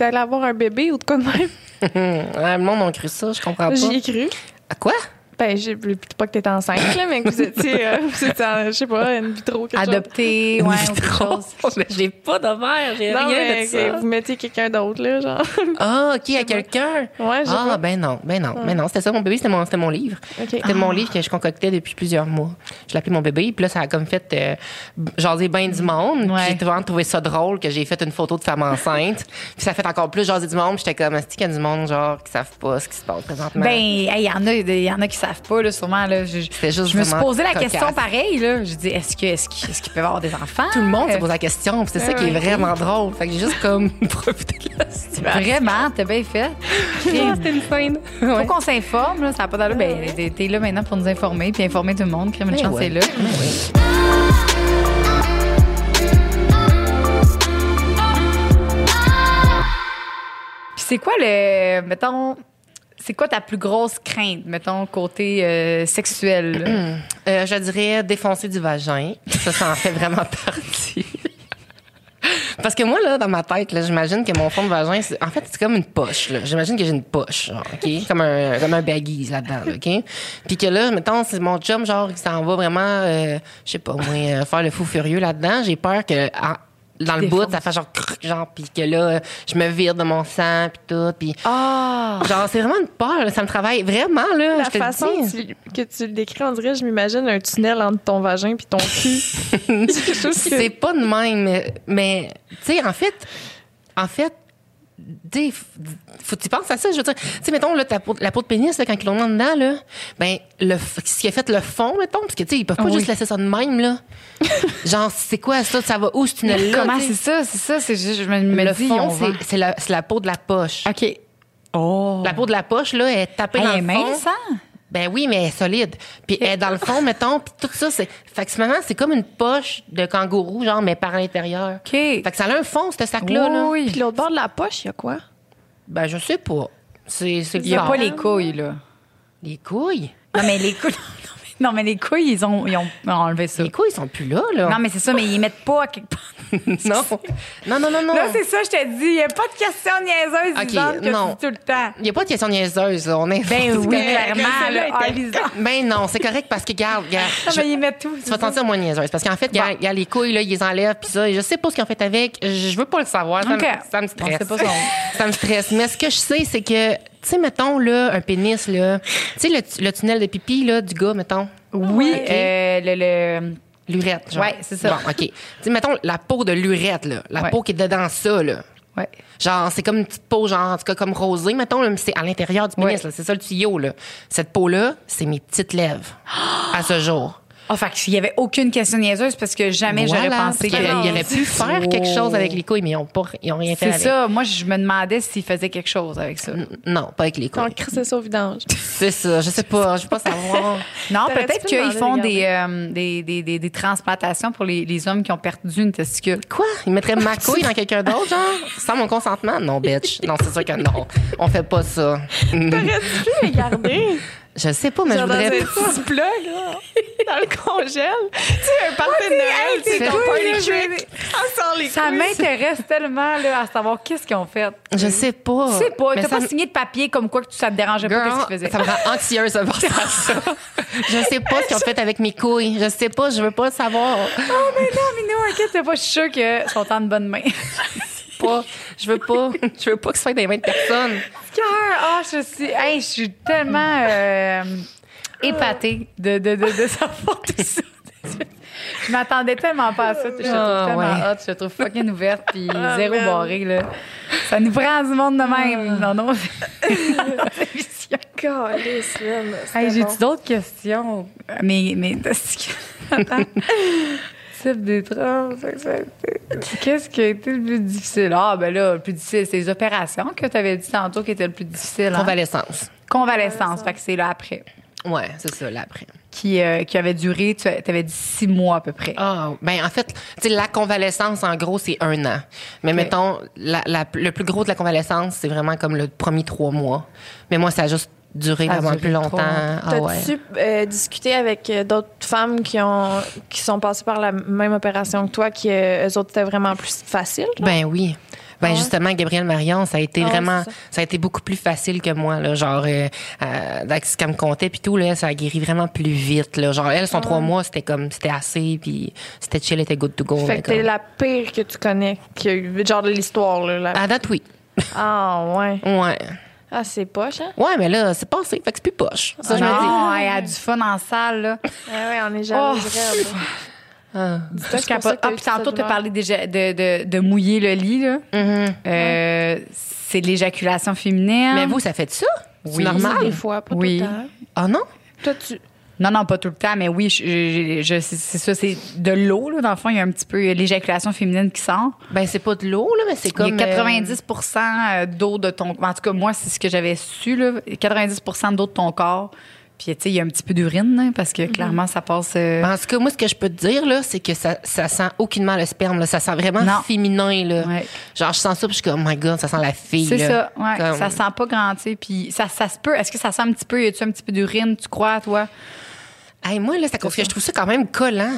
allé avoir un bébé ou de quoi de même? Ouais, le monde a cru ça, je comprends pas. J'y ai cru. À quoi? Ben, j'ai pas que t'étais enceinte, là, mais que vous étiez, euh, vous étiez en, je sais pas, une vitro, quelque chose. Adopter, ouais, ou quelque chose. J'ai pas de mère, j'ai Non, rien mais de ça. vous mettiez quelqu'un d'autre, là, genre. Ah, OK, à quelqu'un? Ouais, je sais Ah, pas. ben non, ben non, ben non. C'était ça, mon bébé, c'était mon, c'était mon livre. OK. C'était mon livre que je concoctais depuis plusieurs mois. Je l'appelais mon bébé, puis là, ça a comme fait euh, jaser bien du monde. Ouais. Puis J'ai vraiment trouvé ça drôle que j'ai fait une photo de femme enceinte. puis ça a fait encore plus jaser du monde. Puis j'étais comme, est-ce qu'il y a du monde, genre, qui savent pas ce qui se passe présentement? Ben, il y en a, il y en a qui savent pas, là, sûrement. Là, je, juste me suis posé la cocasse. question pareil, là. Je dis, est-ce qu'ils est-ce qu'ils peuvent avoir des enfants? tout le monde se pose la question. C'est ça Ouais, qui est vraiment drôle. Fait que j'ai juste comme profité de la situation. Vraiment, t'as bien fait. Ah, C'était une scène. Faut Ouais. qu'on s'informe, là. Ça n'a pas d'allure. Ben, t'es- là maintenant pour nous informer, puis informer tout le monde. Crème une chance, c'est là. Ben c'est quoi le. Mettons. C'est quoi ta plus grosse crainte, mettons, côté euh, sexuel? Euh, je dirais défoncer du vagin. Ça, ça en fait vraiment partie. Parce que moi, là, dans ma tête, là, j'imagine que mon fond de vagin, c'est- en fait, c'est comme une poche. là. J'imagine que j'ai une poche, OK? Comme un, comme un là-dedans, là, OK? Puis que là, mettons, c'est mon chum, genre, qui s'en va vraiment, euh, je sais pas, moi, euh, faire le fou furieux là-dedans. J'ai peur que... dans le bout, ça fait genre, genre, puis que là, je me vire de mon sang, puis tout, puis Ah! genre, c'est vraiment une peur, là. ça me travaille vraiment, là, La je te façon dis. que tu, le décris, on dirait, je m'imagine un tunnel entre ton vagin puis ton cul. c'est que... Pas de même, mais, mais tu sais, en fait, en fait, tu faut que tu penses à ça. Je veux dire, tu sais, mettons, là, ta peau- la peau de pénis, là, quand ils l'ont dans dedans, là, ben, le, ce qui a fait le fond, mettons, parce que, tu sais, ils peuvent pas Oui. juste laisser ça de même, là. Genre, c'est quoi ça? Ça va où, ce tunnel-là? Comment c'est ça? C'est ça, c'est juste, je me, me Le dis, fond, on c'est- la, peau de la poche. OK. Oh! La peau de la poche, là, est tapée Hey, dans elle le est fond. mince, hein? Ben oui, mais elle est solide. Puis elle est dans le fond, mettons, puis tout ça, c'est... Fait que finalement, c'est comme une poche de kangourou, genre, mais par l'intérieur. OK. Fait que ça a un fond, ce sac-là. là. Oui, Puis l'autre bord de la poche, il y a quoi? Ben, je sais pas. C'est, Il n'y a pas les couilles, là. Les couilles? Non, mais les couilles. Non, mais les couilles, ils ont, ils ont enlevé ça. Les couilles, ils sont plus là, là. Non, mais c'est ça, mais ils mettent pas à quelque part. non. non, non, non, non. Là, c'est ça, je te dis. Il n'y a pas de question niaiseuse, Ok, Lisanne, que non. tu dis tout le temps. Il n'y a pas de question niaiseuse, là. On est... Ben oui, clairement. Là, était-. Ben non, c'est correct parce que, regarde, regarde. Non, je- mais ils mettent tout. Tu vas te sentir moins niaiseuse. Parce qu'en fait, regarde, regarde, les couilles, là, ils les enlèvent, puis ça. Je sais pas ce qu'ils ont fait avec. Je veux pas le savoir. Ça, OK. me, ça me stresse. pas ça me stresse. Mais ce que je sais, c'est que, tu sais, mettons, là, un pénis, là. Tu sais, le, tu- le tunnel de pipi, là, du gars, mettons. Oui, Ok. euh, le, le- L'urette, genre. Ouais, c'est ça. Bon, OK. Tu sais, mettons, la peau de l'urette, là. La Ouais. peau qui est dedans ça, là. Ouais. Genre, c'est comme une petite peau, genre, en tout cas, comme rosée, mettons, là, mais c'est à l'intérieur du pénis, Ouais. là. C'est ça le tuyau, là. Cette peau-là, c'est mes petites lèvres. à ce jour. Ah, fait qu'il n'y avait aucune question niaiseuse parce que jamais j'aurais pensé qu'il aurait- pu faire quelque chose avec les couilles, mais ils ont, pas, ils ont rien fait C'est ça. Moi, je me demandais s'ils faisaient quelque chose avec ça. Non, pas avec les Quand couilles. crissait ça au vidange. C'est ça, je sais pas, je veux pas savoir. Non, peut-être qu'ils font de des, euh, des, des, des, des transplantations pour les, les hommes qui ont perdu une testicule. Quoi? Ils mettraient ma couille dans quelqu'un d'autre, genre? Sans mon consentement? Non, bitch. Non, c'est sûr que non. On fait pas ça. T'aurais dû les garder? Je sais pas, mais Genre je dans voudrais un pas. petit plug, là, dans le congèle. Tu sais, un party de Noël, tu sais, ton party trick. On sort les Ça couilles. m'intéresse tellement là, à savoir qu'est-ce qu'ils ont fait. Je sais pas. Tu sais pas, Mais t'as ça pas me- signé de papier comme quoi que ça te dérangeait pas qu'est-ce qu'ils faisaient. ça me rend anxieuse de voir ça. je sais pas ce qu'ils ont fait avec mes couilles. Je sais pas, je veux pas savoir. Oh, mais non, mais non, inquiète pas, je suis sûre qu'ils sont en bonne main. Pas, je veux pas, je veux pas que ce soit dans les mains de personne. Cœur, ah, je suis, hey, je suis tellement euh, épatée de, de, de, de savoir tout ça. Je m'attendais tellement pas à ça. Je te trouve Ah, tellement ouais. hot, je te trouve fucking ouverte, puis zéro barré, là. Ça nous prend du monde de même. Non, non. man, c'était Hey, bon. J'ai-tu d'autres questions? Mais, mais, attends. Des trans, Qu'est-ce qui a été le plus difficile? Ah, ben là, le plus difficile, c'est les opérations que tu avais dit tantôt qui étaient le plus difficile. hein? Convalescence. Convalescence, fait que c'est là après. Ouais, c'est ça, là, après. Qui, euh, qui avait duré, tu avais dit six mois à peu près. Ah, ben en fait, tu sais, la convalescence, en gros, c'est un an. Mais mettons, la, la- le plus gros de la convalescence, c'est vraiment comme le premier trois mois. Mais moi, ça a juste a vraiment plus longtemps. Ah ouais. T'as-tu euh, discuté avec euh, d'autres femmes qui ont qui sont passées par la même opération que toi, qui euh, eux autres c'était vraiment plus facile? genre? Ben oui. Ben ouais? justement, Gabrielle Marion, ça a été ouais, vraiment, ça. ça. a été beaucoup plus facile que moi là. Genre, euh, euh, avec ce qu'elle me contait puis tout là, ça a guéri vraiment plus vite là. Genre, elle, son trois mois, c'était comme, c'était assez puis c'était chill, elle était good to go. fait que t'es la pire que tu connais, qui a eu, genre de l'histoire. Là, la- À date, oui. Ah, ouais. Ouais. Ah, c'est poche, hein? Ouais, mais là, c'est passé, fait que c'est plus poche. Ça, je me dis. non, elle a du fun en salle, là. Ah, ouais, on est jaloux. Oh. Ah. Je ça capote. Ah, puis tantôt, tu as parlé déjà de, de, de mouiller le lit, là. Mhm. Euh, C'est de l'éjaculation féminine. Mais vous, ça fait ça? Oui. C'est normal? Des fois, pas Oui. tout le temps. Ah non? Toi, tu. Non, non, pas tout le temps, mais oui, je, je- je- c'est ça, c'est de l'eau, là, dans le fond, il y a un petit peu l'éjaculation féminine qui sort. Ben, c'est pas de l'eau, là, mais c'est comme. il y a euh, 90 d'eau de ton En tout cas, moi, c'est ce que j'avais su, là, 90% d'eau de ton corps. Puis, tu sais, il y a un petit peu d'urine, là, parce que clairement, ça passe. euh, Ben, en tout cas, moi, ce que je peux te dire, là, c'est que ça, ça sent aucunement le sperme, là. Ça sent vraiment Non. féminin, là. Ouais. Genre, je sens ça, puis je suis comme, oh my god, ça sent la fille, C'est ça, ouais. Comme- Ça sent pas grand, tu sais. Puis, ça, ça se peut. Est-ce que ça sent un petit peu, y a-tu un petit peu d'urine, tu crois, toi? Hey, moi, là, ça, que je trouve ça quand même collant.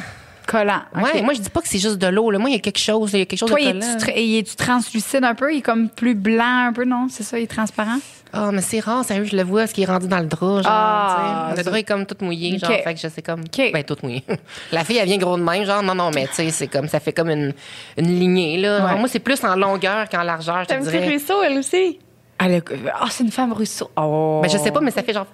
Collant. Ouais, OK. moi, je dis pas que c'est juste de l'eau. Moi, il y a quelque chose, il y a quelque chose Toi, de collant. est-tu tra- il est-tu translucide un peu? Il est comme plus blanc un peu, non? C'est ça, il est transparent? Ah, mais c'est rare, sérieux, je le vois, ce qui est rendu dans le drap, genre, Ah. Le drap est comme tout mouillé, genre, OK. fait que je sais comme, OK. ben, tout mouillé. la fille, elle vient gros de même, genre, non, non, mais tu sais, c'est comme, ça fait comme une, une lignée, là. Moi, c'est plus en longueur qu'en largeur, je T'as te un petit dirais. ruisseau, elle aussi? Elle a- Ah, c'est une femme ruisseau. Oh. Ben, je sais pas, mais ça fait genre,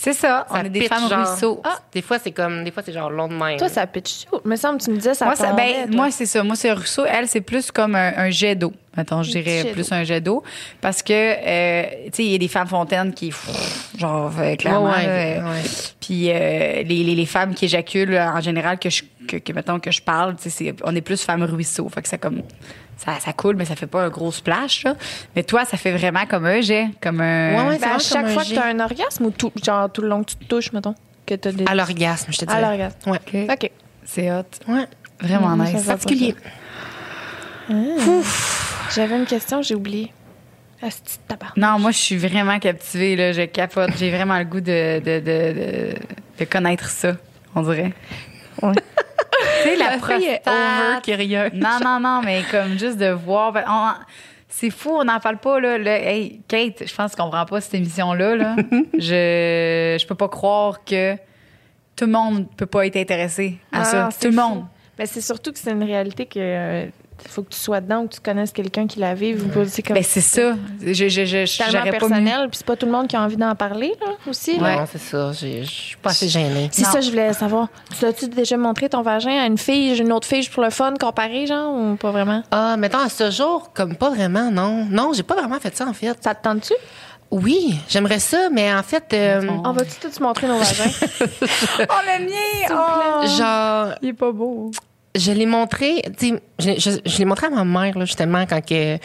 C'est ça, ça on est des femmes genre. ruisseaux. Ah, des fois, c'est comme, des fois, c'est genre long de même. Toi, ça pitch tout. Me semble, tu me disais, ça moi, ça- ben, moi, c'est ça. Moi, c'est un ruisseau. Elle, c'est plus comme un, un jet d'eau. Mettons, je dirais plus un jet d'eau. Parce que, euh, tu sais, il y a des femmes fontaines qui, pff, genre, euh, clairement. Ouais, ouais, euh, ouais. Puis euh, les, les, les femmes qui éjaculent, en général, que je, que, que, mettons, que je parle, tu sais, c'est- on est plus femmes ruisseaux. Fait que ça comme. Ça, ça coule, mais ça fait pas un gros splash, là. Mais toi, ça fait vraiment comme un jet, comme un. Ouais, ouais, Ben, c'est à chaque comme fois que jet. t'as un orgasme ou tout, genre tout le long que tu te touches, mettons? Que t'as des... À l'orgasme, je te dis. À l'orgasme. Ouais. OK. C'est hot. Ouais. Vraiment Mhm, nice. ça va. Particulier. J'avais une question, j'ai oublié. Non, moi, je suis vraiment captivée, là. Je capote. J'ai vraiment le goût de, de, de, de, de connaître ça, on dirait. Ouais. tu sais, la, prostate. Non, non, non, mais comme juste de voir. on- c'est fou, on n'en parle pas, là. Là, Hey, Kate, je pense qu'on comprend pas cette émission-là, là. je, je peux pas croire que tout le monde peut pas être intéressé à Ah, ça. Tout le monde. Ben, c'est surtout que c'est une réalité que euh, faut que tu sois dedans ou que tu connaisses quelqu'un qui la vive. ou c'est comme Ben, c'est ça. Je, je, je, je- tellement mis- personnel, puis c'est pas tout le monde qui a envie d'en parler là, aussi. là. Non, c'est ça. Je suis pas assez gênée. C'est ça, je voulais savoir. Tu as-tu déjà montré ton vagin à une fille, une autre fille pour le fun, comparé, genre, ou pas vraiment? Ah, mettons, à ce jour, comme pas vraiment, non. Non, j'ai pas vraiment fait ça, en fait. Ça te tente-tu? Oui, j'aimerais ça, mais en fait, euh, On va-tu tous montrer nos vagins? Oh, le mien! Oh, genre, il est pas beau. Je l'ai montré, tu sais, je, je- je l'ai montré à ma mère, là, justement, quand que,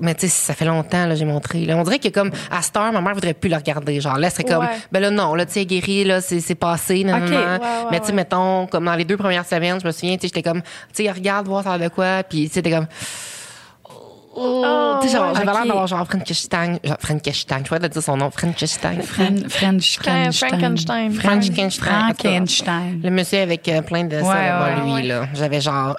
mais tu sais, ça fait longtemps, là, j'ai montré, là. On dirait que comme, à cette heure, ma mère voudrait plus le regarder. Genre, là, c'est comme, Ouais. ben là, non, là, tu sais, guéri, là, c'est, c'est passé, non, non, non. ouais, ouais, Mais tu sais, mettons, comme dans les deux premières semaines, je me souviens, tu sais, j'étais comme, tu sais, regarde, voir ça de quoi, puis tu sais, t'es comme, Oh, tu sais, genre, j'avais ok. l'air d'avoir genre Frankenstein. Genre, Frankenstein, je pourrais te dire son nom, Frankenstein. Fran- Frankenstein. Frankenstein. Frankenstein. Frankenstein. Le monsieur avec euh, plein de ça, Ouais, là, ouais, lui, ouais. là. J'avais genre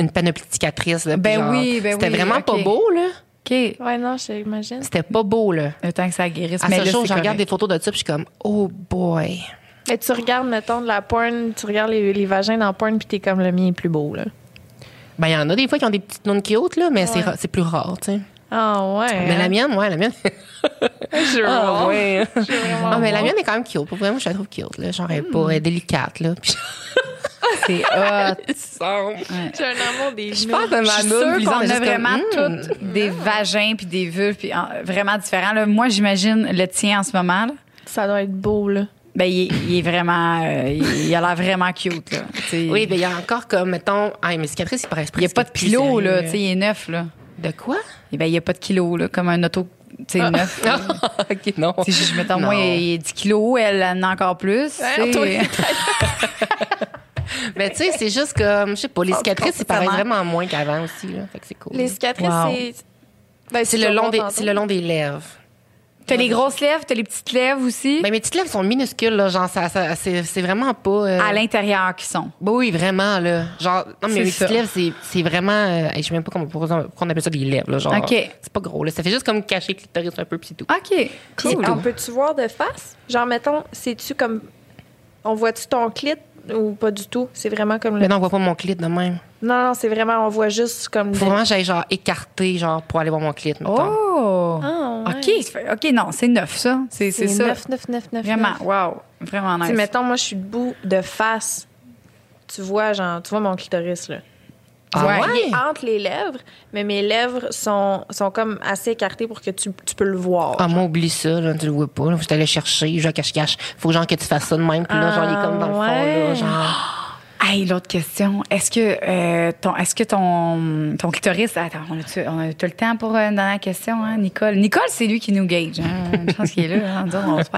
une panoplie de cicatrices. Là, Ben genre, oui, ben C'était oui, vraiment pas beau, là. OK. Ouais, non, j'imagine. C'était pas beau, là. Le temps que ça guérisse. À mais ce jour, je regarde des photos de ça, puis je suis comme, oh boy. Mais tu regardes, mettons, de la porn, tu regardes les, les vagins dans la porn, puis t'es comme le mien est plus beau, là. Ben, il y en a des fois qui ont des petites nonnes cute, là, mais c'est Ouais. ra- c'est plus rare, tu sais. Ah, ouais. Mais la mienne, ouais, la mienne. Je veux Ah, voir. ouais. Ah, mais la mienne est quand même cute. Pour vrai, moi, je la trouve cute, là. Genre, elle est pas elle est délicate, là. Puis, C'est hot. J'ai un amour des Je pense ma sûre qu'on a comme, vraiment hmm. toutes des vagins puis des vulves puis en- vraiment différents. Là, moi, j'imagine le tien en ce moment. Là, Ça doit être beau, là. Ben, il, est- il est vraiment... euh, il, il a l'air vraiment cute. Là. Oui, ben, il y a encore comme, mettons, ah, mes cicatrices, ils paraissent il n'y a pas de plus là. Tu sais, il est neuf, là. De quoi? Et ben, il n'y a pas de kilos, là, comme un auto, tu sais, neuf. là. ok, non. Tu sais, je mettons, moi, il est 10 kilos, elle en a encore plus. Ouais. Mais tu sais, c'est juste comme, je sais pas, les cicatrices, c'est ils paraissent comment? vraiment moins qu'avant aussi, là. Fait que c'est cool. Les cicatrices, Wow. c'est. Ben, C'est tu le, long des, c'est le long des lèvres. T'as les grosses lèvres, t'as les petites lèvres aussi? Ben, mes petites lèvres sont minuscules, là. Genre, ça, ça- c'est, c'est vraiment pas. euh, à l'intérieur qui sont. bah oui, vraiment, là. Genre, non, mais C'est mes ça. petites lèvres, c'est, c'est vraiment. euh, je sais même pas comment, pourquoi on appelle ça des lèvres, là. Genre, OK. c'est pas gros, là. Ça fait juste comme cacher le clitoris un peu, puis c'est tout. OK, Puis, cool. on peut-tu voir de face? Genre, mettons, c'est-tu comme. On voit-tu ton clit? Ou pas du tout? C'est vraiment comme le. Mais non, on voit pas mon clit de même. Non, non, c'est vraiment, on voit juste comme. Faut vraiment que j'aille, genre, écarter, genre, pour aller voir mon clit, mettons. Oh! Ah, ouais. OK, OK, non, c'est neuf, ça. C'est c'est ça. 9, 9, 9, 9. Vraiment, wow. Vraiment nice. mettons, moi, je suis debout de face. Tu vois, genre, tu vois mon clitoris, là. Ah Ouais. ouais? Il est entre les lèvres, mais mes lèvres sont, sont comme assez écartées pour que tu, tu peux le voir. Ah, moi, oublie ça, là, tu le vois pas. Là, faut que tu chercher, genre, cache-cache. Faut genre que tu fasses ça de même, puis là, genre, il est comme dans le fond, là, ouais. genre. Hey, l'autre question. Est-ce que, euh, ton, est-ce que ton, ton clitoris. Attends, on a-tu on a tout le temps pour euh, une dernière question, hein, Nicole? Nicole, c'est lui qui nous gage. Hein? Je pense qu'il est là. Hein, on se.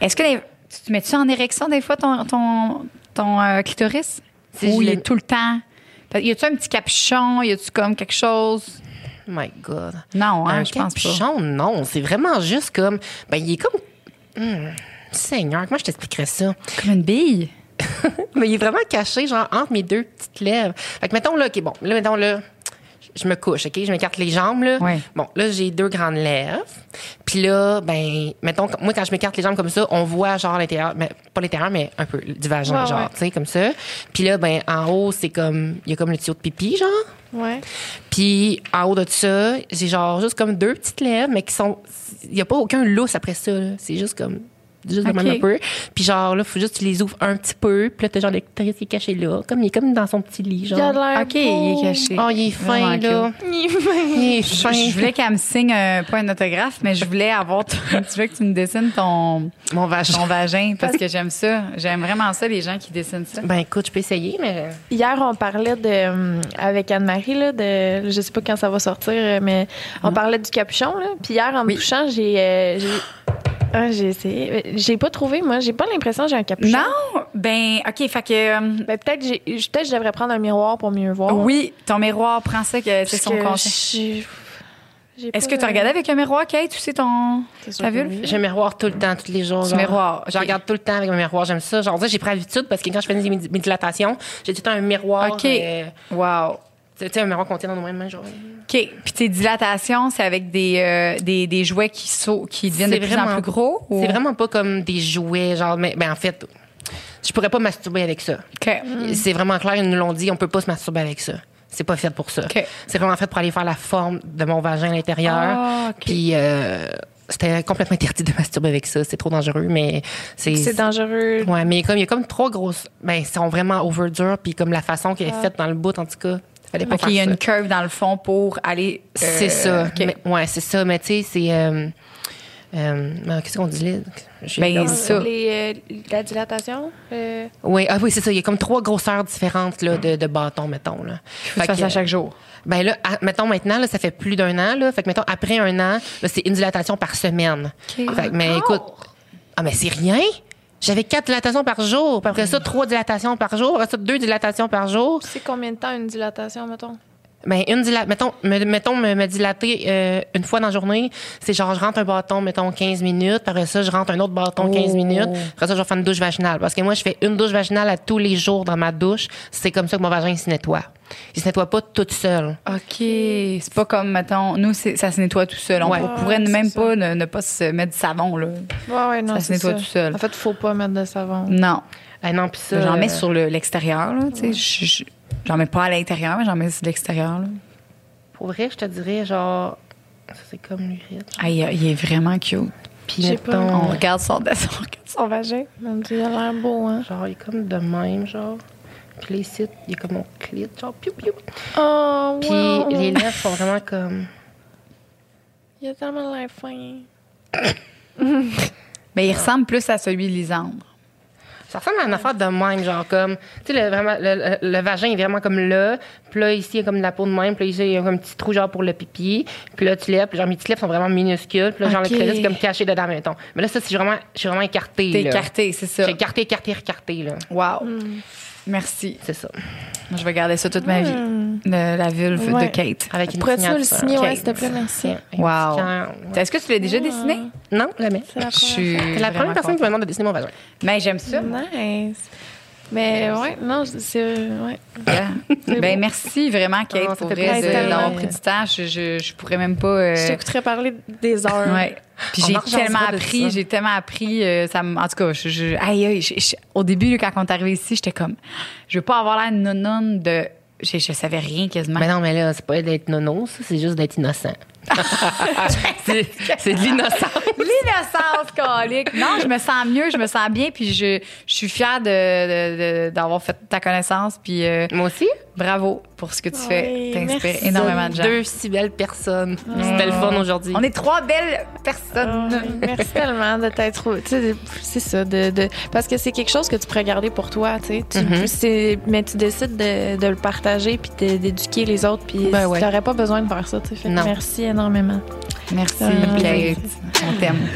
Est-ce que les- tu te mets-tu en érection des fois ton, ton, ton euh, clitoris? Si Ou il est tout le temps? Y a-tu un petit capuchon? Y a-tu comme quelque chose? My God. Non, hein, un je pense pas. capuchon, non. C'est vraiment juste comme. Ben, il est comme. Hmm, Seigneur, comment je t'expliquerais ça? Comme une bille? Mais il est vraiment caché, genre, entre mes deux petites lèvres. Fait que, mettons, là, OK, bon, là, mettons, là, je me couche, OK? Je m'écarte les jambes, là. Ouais. Bon, là, j'ai deux grandes lèvres. Puis là, ben, mettons, moi, quand je m'écarte les jambes comme ça, on voit, genre, l'intérieur, mais pas l'intérieur, mais un peu, du vagin, Ouais, genre, ouais. tu sais, comme ça. Puis là, ben, en haut, c'est comme, il y a comme le tuyau de pipi, genre. Ouais. Puis en haut de ça, j'ai genre juste comme deux petites lèvres, mais qui sont. Il n'y a pas aucun lousse après ça. C'est juste comme. Juste de Ok. même un peu. Puis genre, là, faut juste que tu les ouvres un petit peu. Puis là, t'as genre le clitoris qui est caché là. Comme il est comme dans son petit lit, genre. Il a l'air OK, il est caché. Oh, il est fin, là. Il est fin. Il est Je, fin. je voulais qu'elle me signe un, pas un autographe, mais je voulais avoir. ton- tu veux que tu me dessines ton, Mon vagin. ton vagin parce que j'aime ça. J'aime vraiment ça, les gens qui dessinent ça. Ben écoute, je peux essayer, mais. Hier, on parlait de euh, avec Anne-Marie là, de je sais pas quand ça va sortir, euh, mais on parlait du capuchon là. Puis hier, en me Oui. touchant, j'ai euh, j'ai ah, j'ai essayé. J'ai pas trouvé, moi. J'ai pas l'impression que j'ai un capuchon. Non, ben ok, fait que euh, Ben, peut-être j'ai- peut-être je devrais prendre un miroir pour mieux voir. oui, ton miroir, prends ça que c'est son que conseil. Est-ce que tu as regardé avec un miroir, Kate, tu sais ton ta que vulve? J'ai un miroir tout le temps, tous les jours. Genre. miroir, Je regarde tout le temps avec mon miroir. J'aime ça. Genre, ça, j'ai pris l'habitude parce que quand je fais des médi- méditations, j'ai tout le temps un miroir. Ok. euh, Wow. Tu sais, un miroir qu'on tient dans nos mains, genre. OK. Puis tes dilatations, c'est avec des, euh, des, des jouets qui, sautent, qui deviennent de C'est plus en vraiment- plus gros? ou- C'est vraiment pas comme des jouets, genre, mais ben, en fait, je pourrais pas masturber avec ça. OK. C'est vraiment clair, ils nous l'ont dit, on peut pas se masturber avec ça. C'est pas fait pour ça. OK. C'est vraiment fait pour aller faire la forme de mon vagin à l'intérieur. Ah, OK. Puis euh, c'était complètement interdit de masturber avec ça. C'est trop dangereux, mais c'est. C'est dangereux. Ouais, mais comme il y a comme trois grosses, ben ils sont vraiment overdure, puis comme la façon qu'elle est faite dans le bout, en tout cas, fallait pas OK, il y a une curve dans le fond pour aller. euh, C'est ça. OK. Mais- ouais, c'est ça. Mais tu sais, c'est. euh, euh, qu'est-ce qu'on dit là? J'ai- Ben, ça. les, euh, la dilatation. euh, Oui, ah oui, c'est ça. Il y a comme trois grosseurs différentes là, de, de bâtons, mettons. Là. Faut Fait que, ça chaque jour. Ben là, à- mettons maintenant, là, ça fait plus d'un an. Là, fait que mettons, après un an, c'est une dilatation par semaine. OK. Fait que, mais écoute, ah, mais c'est rien? J'avais quatre dilatations par jour. Puis après ça, trois dilatations par jour. Après ça, deux dilatations par jour. Tu sais combien de temps une dilatation, mettons? Ben, une dila- mettons, me, mettons me, me dilater euh, une fois dans la journée, c'est genre, je rentre un bâton, mettons, 15 minutes. puis Après ça, je rentre un autre bâton, 15 Oh. minutes. Après ça, je vais faire une douche vaginale. Parce que moi, je fais une douche vaginale à tous les jours dans ma douche. C'est comme ça que mon vagin se nettoie. Il se nettoie pas toute seule. OK. C'est pas comme, mettons, nous, ça se nettoie tout seul. On Ouais. pour- pourrait même pas ne, ne pas se mettre du savon, là. Ouais, ouais, non, Ça se nettoie ça. tout seul. En fait, faut pas mettre de savon. Non. Ah non, puis ça. J'en mets euh, sur le- l'extérieur, là. Tu sais, je- je- j'en mets pas à l'intérieur, mais j'en mets sur l'extérieur, là. Pour vrai, je te dirais, genre. Ça, c'est comme l'urine. Ah, il, il est vraiment cute. Puis, J'ai pas- mettons. On regarde son, on regarde son vagin. Il a l'air beau, hein? Genre, il est comme de même, genre. Les sites, il est comme mon clit, genre, piou, piou. Oh, Puis wow. les lèvres sont vraiment comme. Il a tellement l'air fin. Mais il ressemble plus à celui de Lisandre. Ça ressemble à une affaire de même, genre comme. Tu sais, le, vraiment, le, le- le vagin est vraiment comme là. Puis là, ici, il y a comme de la peau de même. Puis là, ici, il y a comme un petit trou, genre pour le pipi. Puis là, tu lèves. Puis genre, mes petits lèvres sont vraiment minuscules. Puis là, genre, Ok. le crédit, c'est comme caché dedans, mettons. Mais là, ça, c'est vraiment. Je suis vraiment écartée. T'es là. écarté, c'est ça. J'ai écarté, écarté, écarté, là. Wow. Merci. C'est ça. Moi, je vais garder ça toute ma vie. Le- la vulve Ouais. de Kate. Avec une Pourrais-tu le signature. signer, ouais, s'il te plaît, merci. Wow. Est-ce que tu l'as déjà dessiné? Non, jamais. C'est la Je première suis fois. C'est la première personne qui me demande de dessiner mon vagin. Mais j'aime ça. Nice. Mais ouais, non, c'est. Ouais. Yeah. Ben, merci vraiment, Kate, Oh, pour Ouais. pris du temps. Je, je, je pourrais même pas. euh, Je t'écouterais parler des heures. Ouais. Puis j'ai tellement appris, j'ai tellement appris. euh, en tout cas, je, je- aïe, aïe, je- je- au début, quand on est arrivé ici, j'étais comme, je veux pas avoir l'air nonone de. Je, je savais rien quasiment. Mais non, mais là, c'est pas d'être nono, ça, c'est juste d'être innocent. c'est de l'innocence. L'innocence, colique. Non, je me sens mieux, je me sens bien, puis je, je suis fière de, de- de- d'avoir fait ta connaissance, puis euh, Moi aussi. bravo pour ce que tu Oui, fais. T'inspires énormément de gens. Deux si belles personnes. C'était le fun aujourd'hui. On est trois belles personnes. Merci tellement de t'être. Tu sais, c'est ça. De, de- parce que c'est quelque chose que tu pourrais garder pour toi, tu sais. Tu- Mhm. c'est- Mais tu décides de, de le partager puis d'éduquer les autres. Puis Ben ouais. t'aurais pas besoin de faire ça, tu. Fait. Merci énormément. Merci, Ah, Kate. On t'aime.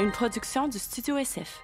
Une production du Studio SF.